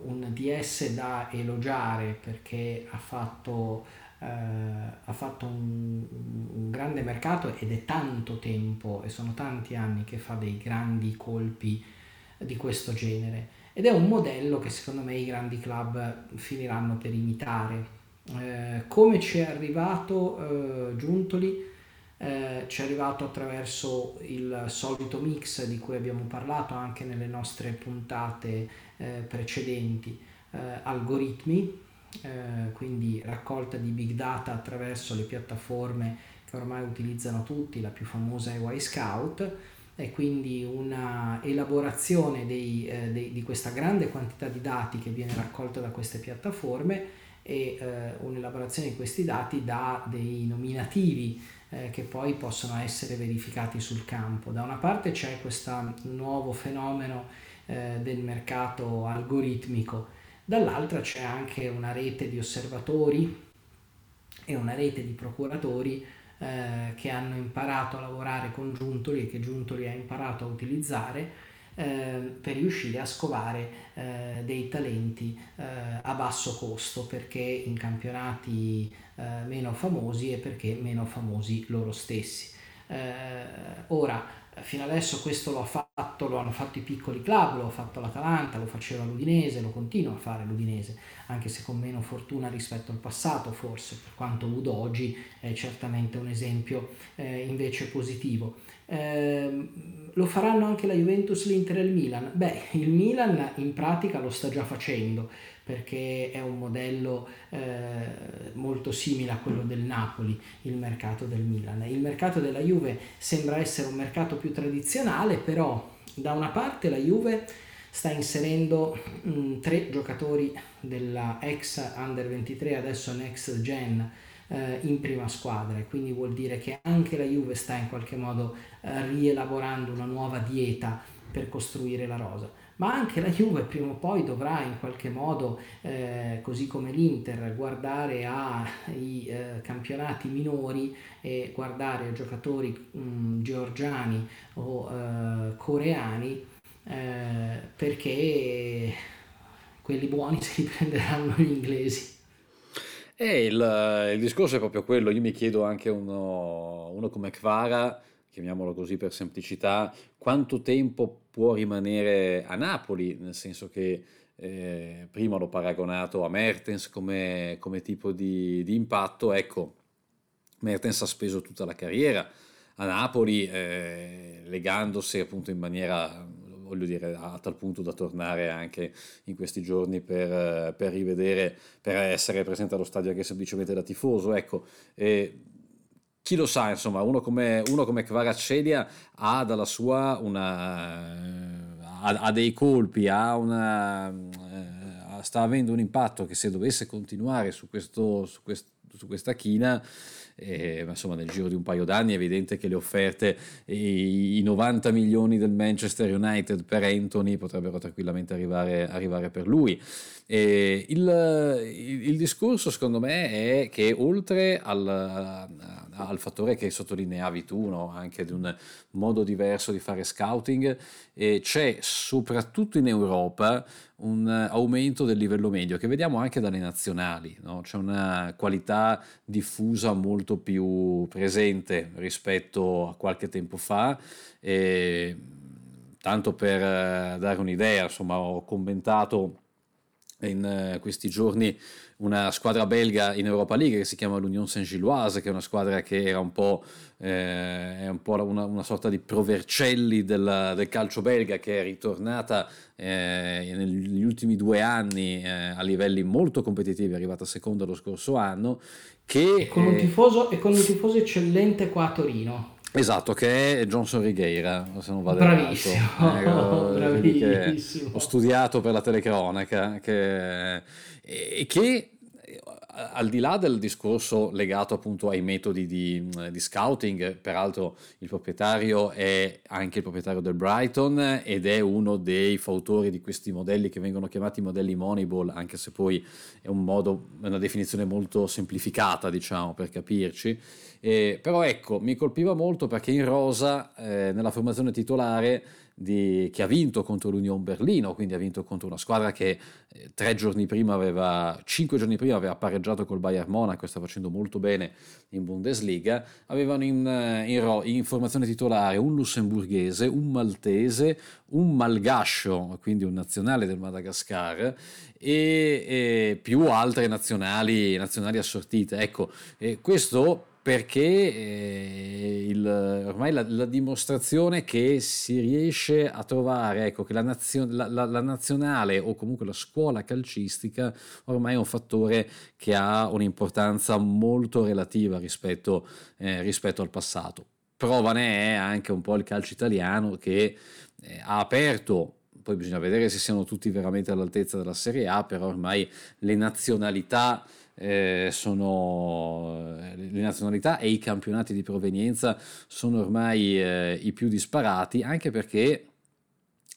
un DS da elogiare perché ha fatto, eh, ha fatto un, un, grande mercato ed è tanto tempo e sono tanti anni che fa dei grandi colpi di questo genere ed è un modello che secondo me i grandi club finiranno per imitare. Eh, come ci è arrivato eh, Giuntoli? Eh, ci è arrivato attraverso il solito mix di cui abbiamo parlato anche nelle nostre puntate eh, precedenti, eh, algoritmi, eh, quindi raccolta di big data attraverso le piattaforme che ormai utilizzano tutti, la più famosa è Y-Scout, e quindi una elaborazione dei, eh, dei, di questa grande quantità di dati che viene raccolta da queste piattaforme e un'elaborazione di questi dati da dei nominativi eh, che poi possono essere verificati sul campo. Da una parte c'è questo nuovo fenomeno eh, del mercato algoritmico, dall'altra c'è anche una rete di osservatori e una rete di procuratori eh, che hanno imparato a lavorare con Giuntoli e che Giuntoli ha imparato a utilizzare eh, per riuscire a scovare eh, dei talenti eh, a basso costo perché in campionati eh, meno famosi e perché meno famosi loro stessi. Eh, ora, fino adesso questo lo, ha fatto, lo hanno fatto i piccoli club, lo ha fatto l'Atalanta, lo faceva l'Udinese, lo continua a fare l'Udinese, anche se con meno fortuna rispetto al passato forse, per quanto Udo oggi è certamente un esempio eh, invece positivo. Eh, lo faranno anche la Juventus, l'Inter e il Milan? Beh, il Milan in pratica lo sta già facendo perché è un modello eh, molto simile a quello del Napoli, il mercato del Milan. Il mercato della Juve sembra essere un mercato più tradizionale, però da una parte la Juve sta inserendo mh, mm, tre giocatori della ex under 23, adesso next gen eh, in prima squadra e quindi vuol dire che anche la Juve sta in qualche modo eh, rielaborando una nuova dieta per costruire la rosa ma anche la Juve prima o poi dovrà in qualche modo, eh, così come l'Inter, guardare ai eh, campionati minori e guardare a giocatori mh, mm, georgiani o eh, coreani eh, perché quelli buoni si riprenderanno gli inglesi. E il, il, discorso è proprio quello, io mi chiedo anche uno, uno come Kvara, chiamiamolo così per semplicità, quanto tempo può rimanere a Napoli, nel senso che eh, prima l'ho paragonato a Mertens come, come tipo di, di, impatto, ecco, Mertens ha speso tutta la carriera a Napoli, eh, legandosi appunto in maniera voglio dire, a tal punto da tornare anche in questi giorni per, per rivedere, per essere presente allo stadio anche semplicemente da tifoso. Ecco, eh, chi lo sa, insomma, uno come, uno come Kvaratskhelia ha dalla sua una... ha, ha dei colpi, ha una... Eh, sta avendo un impatto che se dovesse continuare su, questo, su, quest, su questa china eh, insomma nel giro di un paio d'anni è evidente che le offerte, i, i 90 milioni del Manchester United per Anthony potrebbero tranquillamente arrivare, arrivare per lui. E il, il, il, discorso secondo me è che oltre al, al fattore che sottolineavi tu, no? anche di un modo diverso di fare scouting, eh, c'è soprattutto in Europa un aumento del livello medio che vediamo anche dalle nazionali, no? c'è una qualità diffusa molto più presente rispetto a qualche tempo fa. E, tanto per eh, dare un'idea, insomma, ho commentato in eh, questi giorni una squadra belga in Europa League che si chiama l'Union Saint-Gilloise, che è una squadra che era un po', eh, un po una, una, sorta di provercelli del, del, calcio belga, che è ritornata eh, negli ultimi due anni eh, a livelli molto competitivi, è arrivata seconda lo scorso anno. Che, e, con un tifoso, e con un tifoso eccellente qua a Torino. Esatto, che è Johnson Righeira, se non vado Bravissimo, ecco, Bravissimo. Ho studiato per la telecronaca che, e che al di là del discorso legato appunto ai metodi di, di, scouting, peraltro il proprietario è anche il proprietario del Brighton ed è uno dei fautori di questi modelli che vengono chiamati modelli Moneyball, anche se poi è un modo, una definizione molto semplificata, diciamo, per capirci. Eh, però ecco, mi colpiva molto perché in rosa, eh, nella formazione titolare, di, che ha vinto contro l'Union Berlino, quindi ha vinto contro una squadra che eh, tre giorni prima aveva, cinque giorni prima aveva pareggiato col Bayern Monaco e sta facendo molto bene in Bundesliga, avevano in, eh, in, in formazione titolare un lussemburghese, un maltese, un malgascio, quindi un nazionale del Madagascar, e, e più altre nazionali, nazionali assortite. Ecco, questo perché eh, il, ormai la, la, dimostrazione che si riesce a trovare, ecco, che la, nazio, la, la, nazionale o comunque la scuola calcistica ormai è un fattore che ha un'importanza molto relativa rispetto, eh, rispetto al passato. Prova ne è anche un po' il calcio italiano che eh, ha aperto poi bisogna vedere se siano tutti veramente all'altezza della Serie A, però ormai le nazionalità eh, sono le nazionalità e i campionati di provenienza sono ormai eh, i più disparati, anche perché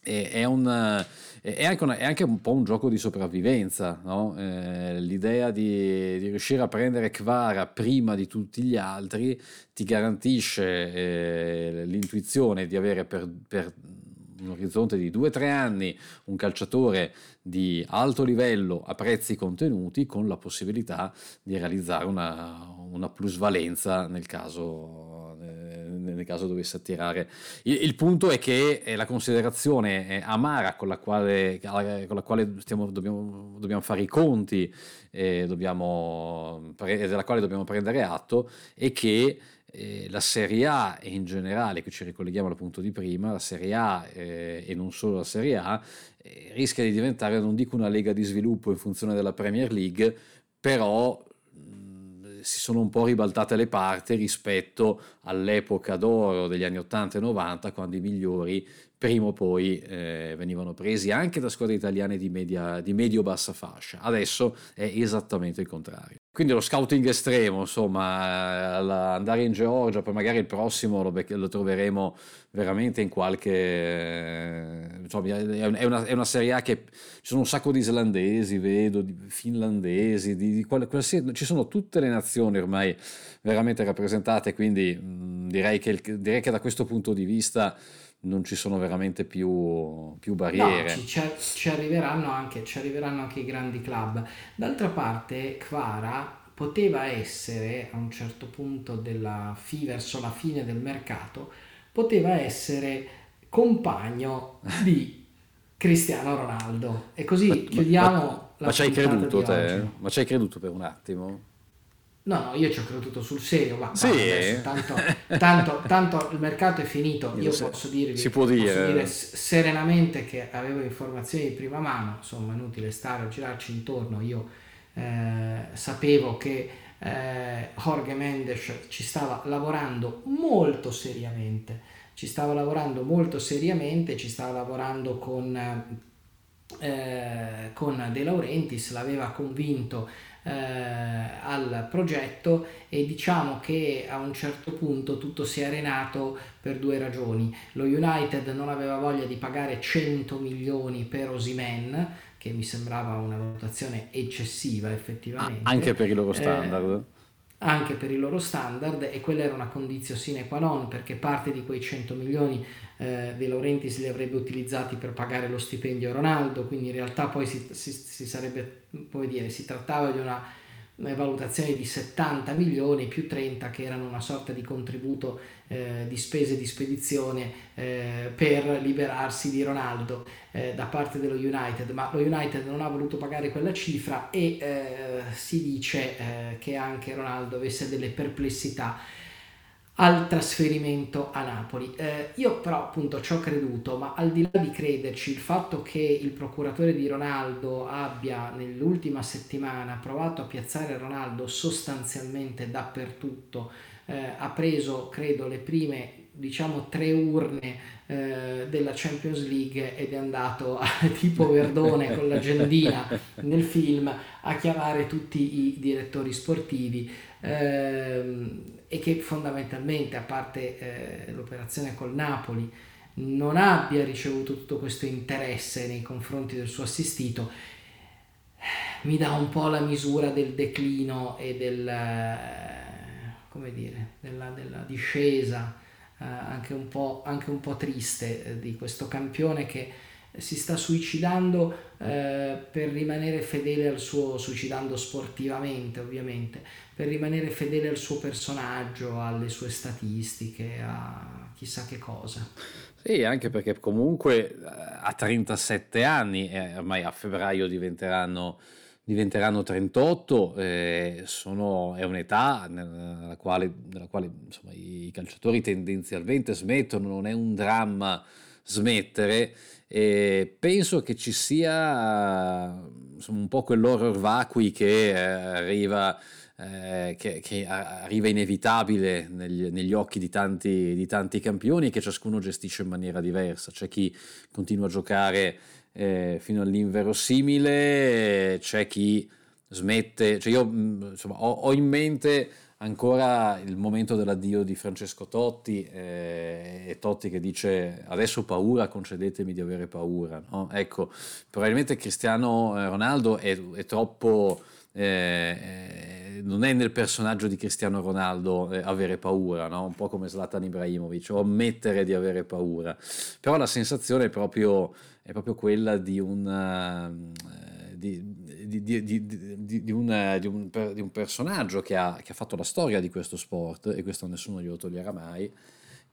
è, un, è, anche una, è, anche un po' un gioco di sopravvivenza. No? Eh, l'idea di, di, riuscire a prendere Kvara prima di tutti gli altri ti garantisce eh, l'intuizione di avere per, per un orizzonte di 2-3 anni un calciatore di alto livello a prezzi contenuti con la possibilità di realizzare una, una plusvalenza nel caso, nel caso dovesse attirare. Il, il, punto è che la considerazione amara con la quale, con la quale stiamo, dobbiamo, dobbiamo, fare i conti e dobbiamo, della quale dobbiamo prendere atto è che eh, la Serie A e in generale, qui ci ricolleghiamo al punto di prima, la Serie A eh, e non solo la Serie A eh, rischia di diventare, non dico una lega di sviluppo in funzione della Premier League, però si sono un po' ribaltate le parti rispetto all'epoca d'oro degli anni 80 e 90, quando i migliori prima o poi eh, venivano presi anche da squadre italiane di, media, di medio-bassa fascia. Adesso è esattamente il contrario. Quindi lo scouting estremo, insomma, andare in Georgia, poi magari il prossimo lo, lo troveremo veramente in qualche... Insomma, è, una, è, una, Serie A che ci sono un sacco di islandesi, vedo, di finlandesi, di, di qualsiasi, ci sono tutte le nazioni ormai veramente rappresentate, quindi mh, direi, che, direi che da questo punto di vista non ci sono veramente più, più barriere. No, ci, ci, arriveranno anche, ci arriveranno anche i grandi club. D'altra parte, Kvara poteva essere a un certo punto della fi, verso la fine del mercato, poteva essere compagno di Cristiano Ronaldo. E così ma, chiudiamo ma, ma, ma ci hai creduto te? Ma ci hai creduto per un attimo? No, no, io ci ho creduto sul serio, ma sì. adesso, tanto, tanto, tanto, il mercato è finito, io se, posso dirvi si può dire. Posso dire serenamente che avevo informazioni di prima mano, insomma è inutile stare a girarci intorno, io eh, sapevo che eh, Jorge Mendes ci stava lavorando molto seriamente, ci stava lavorando molto seriamente, ci stava lavorando con, eh, con De Laurentiis, l'aveva convinto eh, al progetto e diciamo che a un certo punto tutto si è arenato per due ragioni. Lo United non aveva voglia di pagare 100 milioni per Osimen, che mi sembrava una valutazione eccessiva effettivamente. Anche per i loro eh, standard. Eh, anche per i loro standard e quella era una condizione sine qua non perché parte di quei 100 milioni eh, De Laurentiis li avrebbe utilizzati per pagare lo stipendio a Ronaldo quindi in realtà poi si, si, si sarebbe come dire si trattava di una valutazione di 70 milioni più 30 che erano una sorta di contributo eh, di spese di spedizione eh, per liberarsi di Ronaldo eh, da parte dello United, ma lo United non ha voluto pagare quella cifra e eh, si dice eh, che anche Ronaldo avesse delle perplessità al trasferimento a Napoli. Eh, io però appunto ci ho creduto, ma al di là di crederci, il fatto che il procuratore di Ronaldo abbia nell'ultima settimana provato a piazzare Ronaldo sostanzialmente dappertutto, eh, ha preso credo le prime diciamo tre urne eh, della Champions League ed è andato a, tipo Verdone con l'agendina nel film a chiamare tutti i direttori sportivi ehm, e che fondamentalmente a parte eh, l'operazione col Napoli non abbia ricevuto tutto questo interesse nei confronti del suo assistito mi dà un po' la misura del declino e del, come dire, della, della discesa eh, anche, un po', anche un po' triste eh, di questo campione che si sta suicidando eh, per rimanere fedele al suo, suicidando sportivamente ovviamente, per rimanere fedele al suo personaggio, alle sue statistiche, a chissà che cosa. Sì, anche perché comunque eh, a 37 anni, eh, ormai a febbraio diventeranno diventeranno 38, eh, sono, è un'età nella quale, nella quale insomma, i calciatori tendenzialmente smettono, non è un dramma smettere. E penso che ci sia insomma, un po' quell'horror vacui che eh, arriva. Eh, che, che, arriva inevitabile negli, negli occhi di tanti, di tanti campioni e che ciascuno gestisce in maniera diversa. C'è chi continua a giocare eh, fino all'inverosimile, c'è chi smette, cioè io mm, insomma, ho, ho, in mente ancora il momento dell'addio di Francesco Totti eh, e Totti che dice adesso ho paura, concedetemi di avere paura. No? Ecco, probabilmente Cristiano eh, Ronaldo è, è troppo... Eh, non è nel personaggio di Cristiano Ronaldo eh, avere paura, no? un po' come Zlatan Ibrahimovic, o ammettere di avere paura, però la sensazione è proprio è proprio quella di un, di, di, di, di un, un, un, personaggio che ha, che ha, fatto la storia di questo sport, e questo nessuno glielo toglierà mai,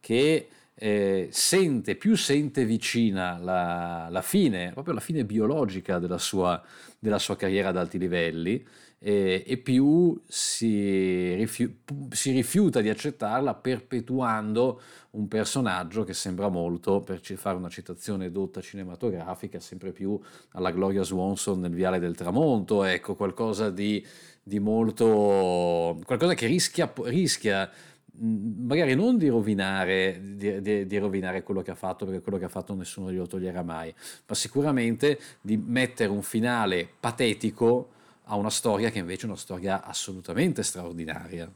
che eh, sente, più sente vicina la, la, fine, proprio la fine biologica della sua, della sua carriera ad alti livelli, eh, e più si, rifiu- si, rifiuta di accettarla perpetuando un personaggio che sembra molto, per fare una citazione dotta cinematografica, sempre più alla Gloria Swanson nel Viale del Tramonto, ecco, qualcosa di, di molto... qualcosa che rischia, rischia magari non di rovinare, di, di, di, rovinare quello che ha fatto, perché quello che ha fatto nessuno glielo toglierà mai, ma sicuramente di mettere un finale patetico ha una storia che invece è una storia assolutamente straordinaria.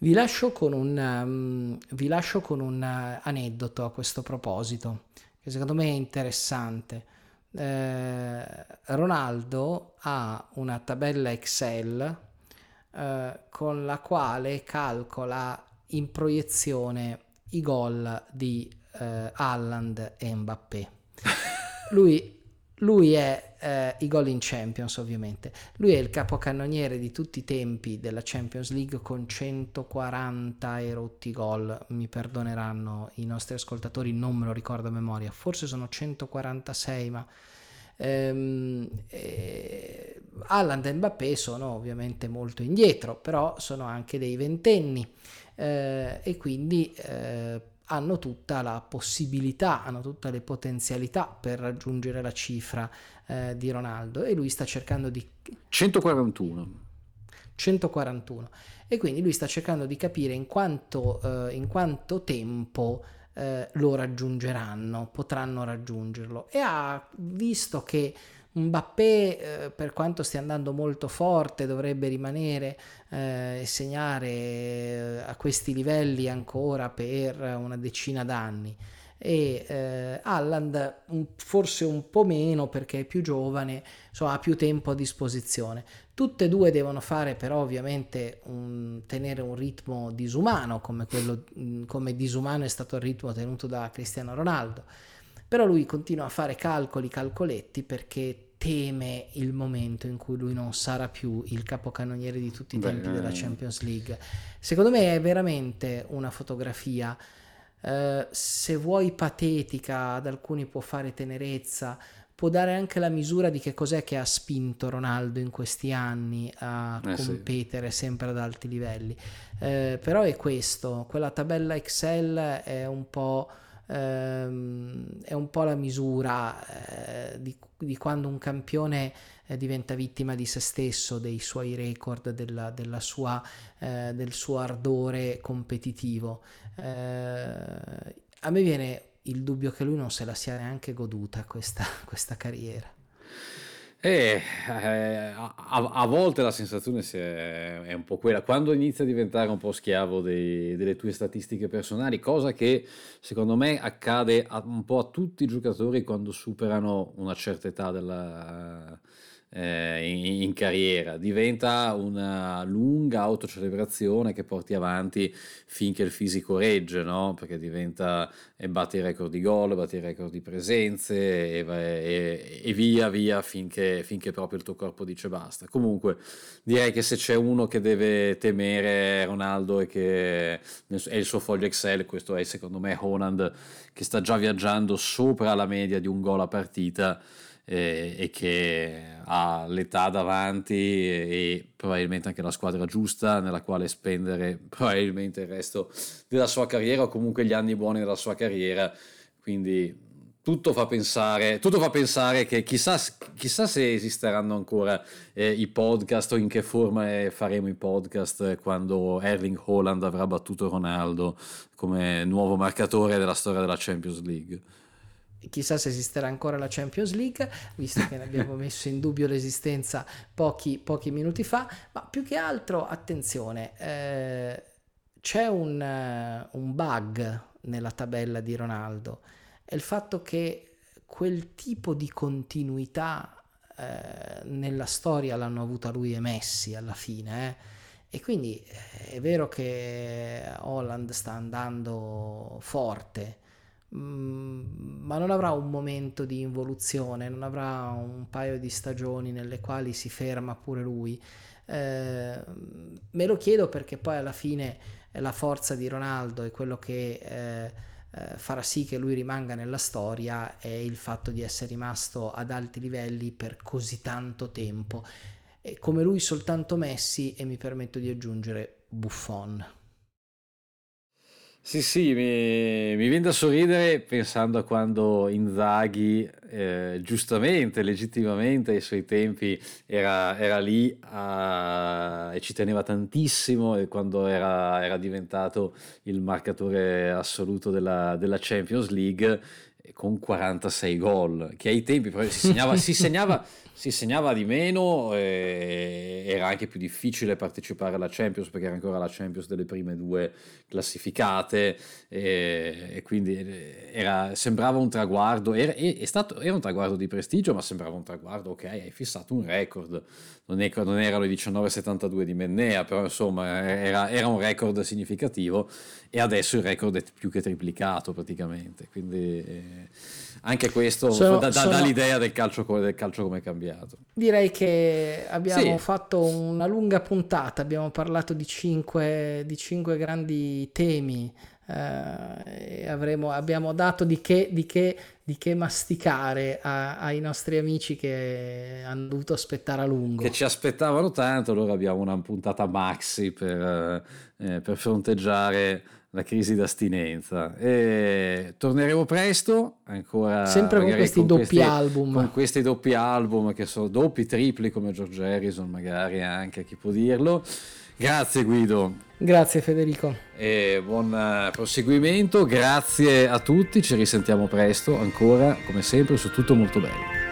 Vi lascio con un, vi lascio con un uh, aneddoto a questo proposito, che secondo me è interessante. Eh, Ronaldo ha una tabella Excel eh, con la quale calcola in proiezione i gol di eh, Haaland e Mbappé. Lui lui è eh, i gol in Champions ovviamente, lui è il capocannoniere di tutti i tempi della Champions League con 140 e rotti gol, mi perdoneranno i nostri ascoltatori, non me lo ricordo a memoria, forse sono 146 ma... Ehm, eh, Haaland e Mbappé sono ovviamente molto indietro, però sono anche dei ventenni eh, e quindi eh, hanno tutta la possibilità, hanno tutte le potenzialità per raggiungere la cifra eh, di Ronaldo e lui sta cercando di... 141. 141 e quindi lui sta cercando di capire in quanto, eh, in quanto tempo eh, lo raggiungeranno, potranno raggiungerlo e ha visto che Mbappé, eh, per quanto stia andando molto forte, dovrebbe rimanere eh, e segnare eh, a questi livelli ancora per una decina d'anni. E eh, Alland forse un po' meno perché è più giovane, so, ha più tempo a disposizione. Tutte e due devono fare però ovviamente un, tenere un ritmo disumano come, quello, come disumano è stato il ritmo tenuto da Cristiano Ronaldo però lui continua a fare calcoli, calcoletti perché teme il momento in cui lui non sarà più il capocannoniere di tutti i Beh, tempi della eh. Champions League. Secondo me è veramente una fotografia, eh, se vuoi patetica, ad alcuni può fare tenerezza, può dare anche la misura di che cos'è che ha spinto Ronaldo in questi anni a eh competere sì. sempre ad alti livelli. Eh, però è questo, quella tabella Excel è un po' ehm, è un po' la misura eh, di, di, quando un campione eh, diventa vittima di se stesso, dei suoi record, della, della sua, eh, del suo ardore competitivo. Eh, a me viene il dubbio che lui non se la sia neanche goduta questa, questa carriera. Eh, eh, a, a, volte la sensazione è, è, un po' quella, quando inizi a diventare un po' schiavo dei, delle tue statistiche personali, cosa che secondo me accade a, un po' a tutti i giocatori quando superano una certa età della, eh, in, carriera, diventa una lunga autocelebrazione che porti avanti finché il fisico regge, no? perché diventa e batti il record di gol, batti il record di presenze e, e, e via via finché, finché, proprio il tuo corpo dice basta. Comunque direi che se c'è uno che deve temere Ronaldo e che è il suo foglio Excel, questo è secondo me Honand che sta già viaggiando sopra la media di un gol a partita eh, e che ha l'età davanti e, probabilmente anche la squadra giusta nella quale spendere probabilmente il resto della sua carriera o comunque gli anni buoni della sua carriera. Quindi tutto fa pensare, tutto fa pensare che chissà, chissà se esisteranno ancora eh, i podcast o in che forma eh, faremo i podcast quando Erling Holland avrà battuto Ronaldo come nuovo marcatore della storia della Champions League chissà se esisterà ancora la Champions League, visto che ne abbiamo messo in dubbio l'esistenza pochi, pochi minuti fa, ma più che altro attenzione, eh, c'è un, uh, un bug nella tabella di Ronaldo, è il fatto che quel tipo di continuità eh, nella storia l'hanno avuta lui e Messi alla fine, eh? E quindi eh, è vero che Holland sta andando forte, ma non avrà un momento di involuzione, non avrà un paio di stagioni nelle quali si ferma pure lui. Eh, me lo chiedo perché poi alla fine la forza di Ronaldo e quello che eh, eh, farà sì che lui rimanga nella storia è il fatto di essere rimasto ad alti livelli per così tanto tempo. E come lui soltanto Messi e mi permetto di aggiungere Buffon. Sì, sì, mi, mi viene da sorridere pensando a quando Inzaghi, eh, giustamente, legittimamente ai suoi tempi, era, era lì a, e ci teneva tantissimo e quando era, era diventato il marcatore assoluto della, della Champions League con 46 gol, che ai tempi si segnava, si segnava si segnava di meno, era anche più difficile partecipare alla Champions perché era ancora la Champions delle prime due classificate e, e quindi era, sembrava un traguardo, era, è stato, era un traguardo di prestigio ma sembrava un traguardo, ok, hai fissato un record, non, è, non erano i 19,72 di Mennea, però insomma era, era, un record significativo e adesso il record è più che triplicato praticamente, quindi... Eh, anche questo sono, dà, sono... l'idea del calcio, del calcio come è cambiato. Direi che abbiamo sì. fatto una lunga puntata, abbiamo parlato di cinque, di cinque grandi temi. Eh, avremo, abbiamo dato di che, di che, di che masticare a, ai nostri amici che hanno dovuto aspettare a lungo. Che ci aspettavano tanto, allora abbiamo una puntata maxi per, eh, per fronteggiare la crisi d'astinenza. E torneremo presto, ancora sempre con questi con doppi questi, album. Con questi doppi album che sono doppi, tripli come George Harrison, magari anche chi può dirlo. Grazie Guido. Grazie Federico. E buon eh, proseguimento, grazie a tutti, ci risentiamo presto ancora, come sempre, su tutto molto bello.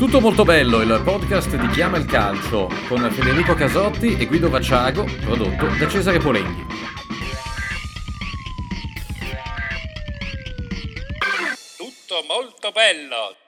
Tutto molto bello, il podcast di Chiama il Calcio con Federico Casotti e Guido Vacciago, prodotto da Cesare Polenghi. Tutto molto bello.